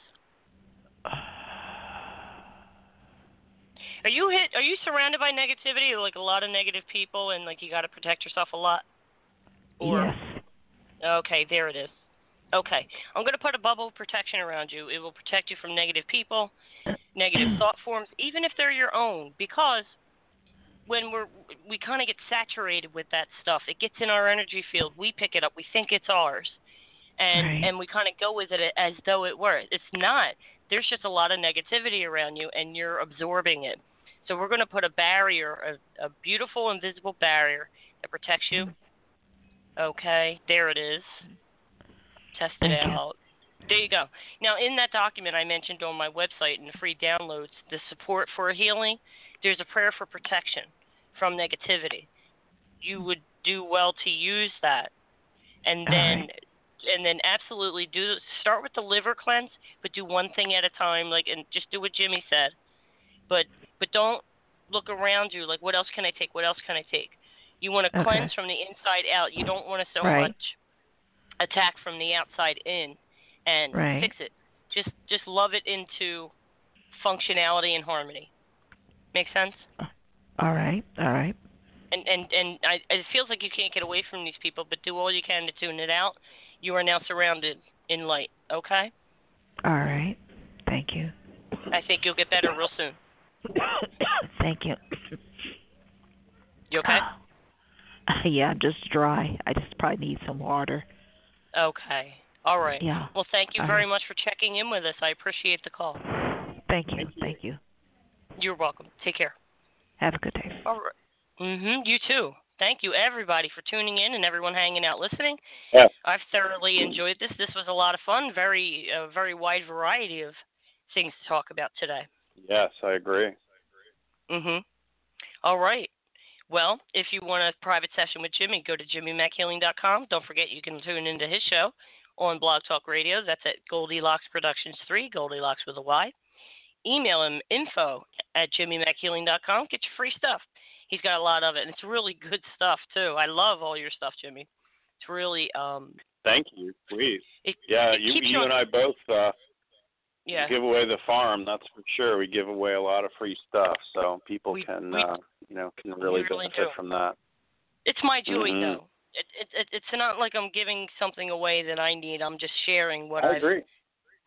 Are you hit? Are you surrounded by negativity, like a lot of negative people, and like you got to protect yourself a lot? Or yes. okay, there it is. Okay, I'm going to put a bubble of protection around you. It will protect you from negative people, negative thought forms, even if they're your own, because when we're we kind of get saturated with that stuff. It gets in our energy field. We pick it up. We think it's ours, and Right. and we kind of go with it as though it were. It's not. There's just a lot of negativity around you, and you're absorbing it. So we're going to put a barrier, a, a beautiful invisible barrier that protects you. Mm-hmm. Okay, there it is. Test it Thank you. out. There you go. Now, in that document I mentioned on my website in the free downloads, the support for healing, there's a prayer for protection from negativity. You would do well to use that, and then right. and then absolutely do start with the liver cleanse, but do one thing at a time. Like and just do what Jimmy said, but but don't look around you like what else can I take? What else can I take? You want to Okay. cleanse from the inside out. You don't want to so Right. much attack from the outside in and Right. fix it. Just just love it into functionality and harmony. Make sense? Uh, all right. All right. And and and I, it feels like you can't get away from these people, but do all you can to tune it out. You are now surrounded in light. Okay? All right. Thank you. I think you'll get better real soon. Thank you. You okay? Ah. yeah, I'm just dry. I just probably need some water. Okay. All right. Yeah. Well, thank you All very right. much for checking in with us. I appreciate the call. Thank you. Thank you. You're welcome. Take care. Have a good day. All right. Mhm. You too. Thank you everybody for tuning in and everyone hanging out listening. Yeah. I've thoroughly enjoyed this. This was a lot of fun. Very a very wide variety of things to talk about today. Yes, I agree. Mhm. All right. Well, if you want a private session with Jimmy, go to jimmymackhealing.com. Don't forget you can tune into his show on Blog Talk Radio. That's at Goldylocks Productions 3, Goldylocks with a Y. Email him info at jimmymackhealing.com. Get your free stuff. He's got a lot of it, and it's really good stuff, too. I love all your stuff, Jimmy. It's really, um, Thank you. Please. it, Yeah, it you you on- and I both uh yeah. give away the farm, that's for sure. We give away a lot of free stuff, so people We- can we- uh you know, can really, really benefit do. from that. It's my joy, Mhm. though. It, it, it, it's not like I'm giving something away that I need. I'm just sharing what I I've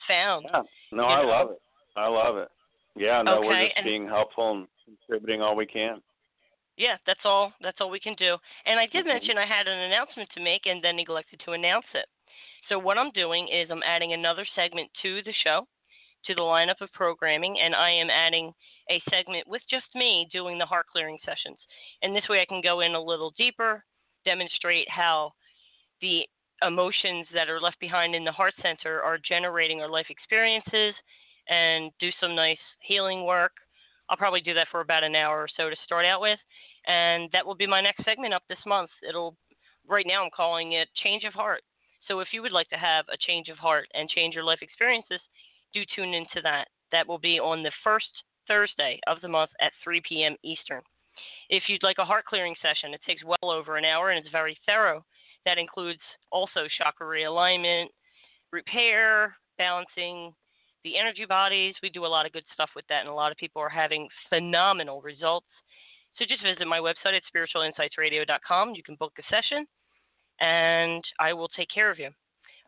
found. Yeah. No, I know? love it. I love it. Yeah, no, we're just and- being helpful and contributing all we can. Yeah, that's all. That's all we can do. And I did Mhm. mention I had an announcement to make, and then neglected to announce it. So what I'm doing is I'm adding another segment to the show, to the lineup of programming, and I am adding a segment with just me doing the heart clearing sessions. And this way I can go in a little deeper, demonstrate how the emotions that are left behind in the heart center are generating our life experiences and do some nice healing work. I'll probably do that for about an hour or so to start out with, and that will be my next segment up this month. It'll right now I'm calling it change of heart. So if you would like to have a change of heart and change your life experiences, do tune into that. That will be on the first Thursday of the month at 3 p.m. Eastern. If you'd like a heart clearing session, it takes well over an hour and it's very thorough. That includes also chakra realignment, repair, balancing the energy bodies. We do a lot of good stuff with that, and a lot of people are having phenomenal results. So just visit my website at spiritualinsightsradio.com. You can book a session, and I will take care of you.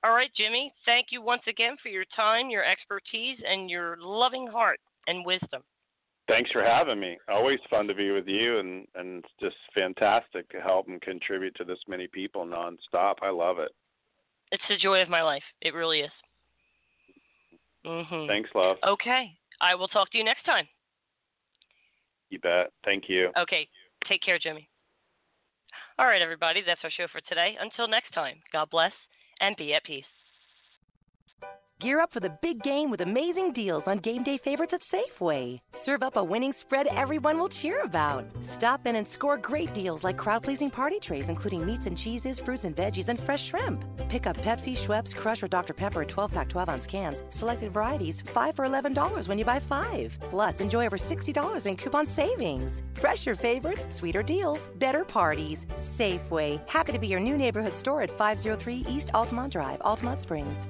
All right, Jimmy, thank you once again for your time, your expertise, and your loving heart and wisdom. Thanks for having me. Always fun to be with you, and and it's just fantastic to help and contribute to this many people nonstop. I love it. It's the joy of my life. It really is. Mhm. Thanks, love. Okay. I will talk to you next time. You bet. Thank you. Okay. Take care, Jimmy. All right, everybody. That's our show for today. Until next time, God bless and be at peace. Gear up for the big game with amazing deals on game day favorites at Safeway. Serve up a winning spread everyone will cheer about. Stop in and score great deals like crowd pleasing party trays, including meats and cheeses, fruits and veggies, and fresh shrimp. Pick up Pepsi, Schweppes, Crush, or Dr. Pepper 12 pack 12 ounce cans, selected varieties, 5 for $11 when you buy 5. Plus, enjoy over $60 in coupon savings. Fresher favorites, sweeter deals, better parties. Safeway. Happy to be your new neighborhood store at 503 East Altamonte Drive, Altamonte Springs.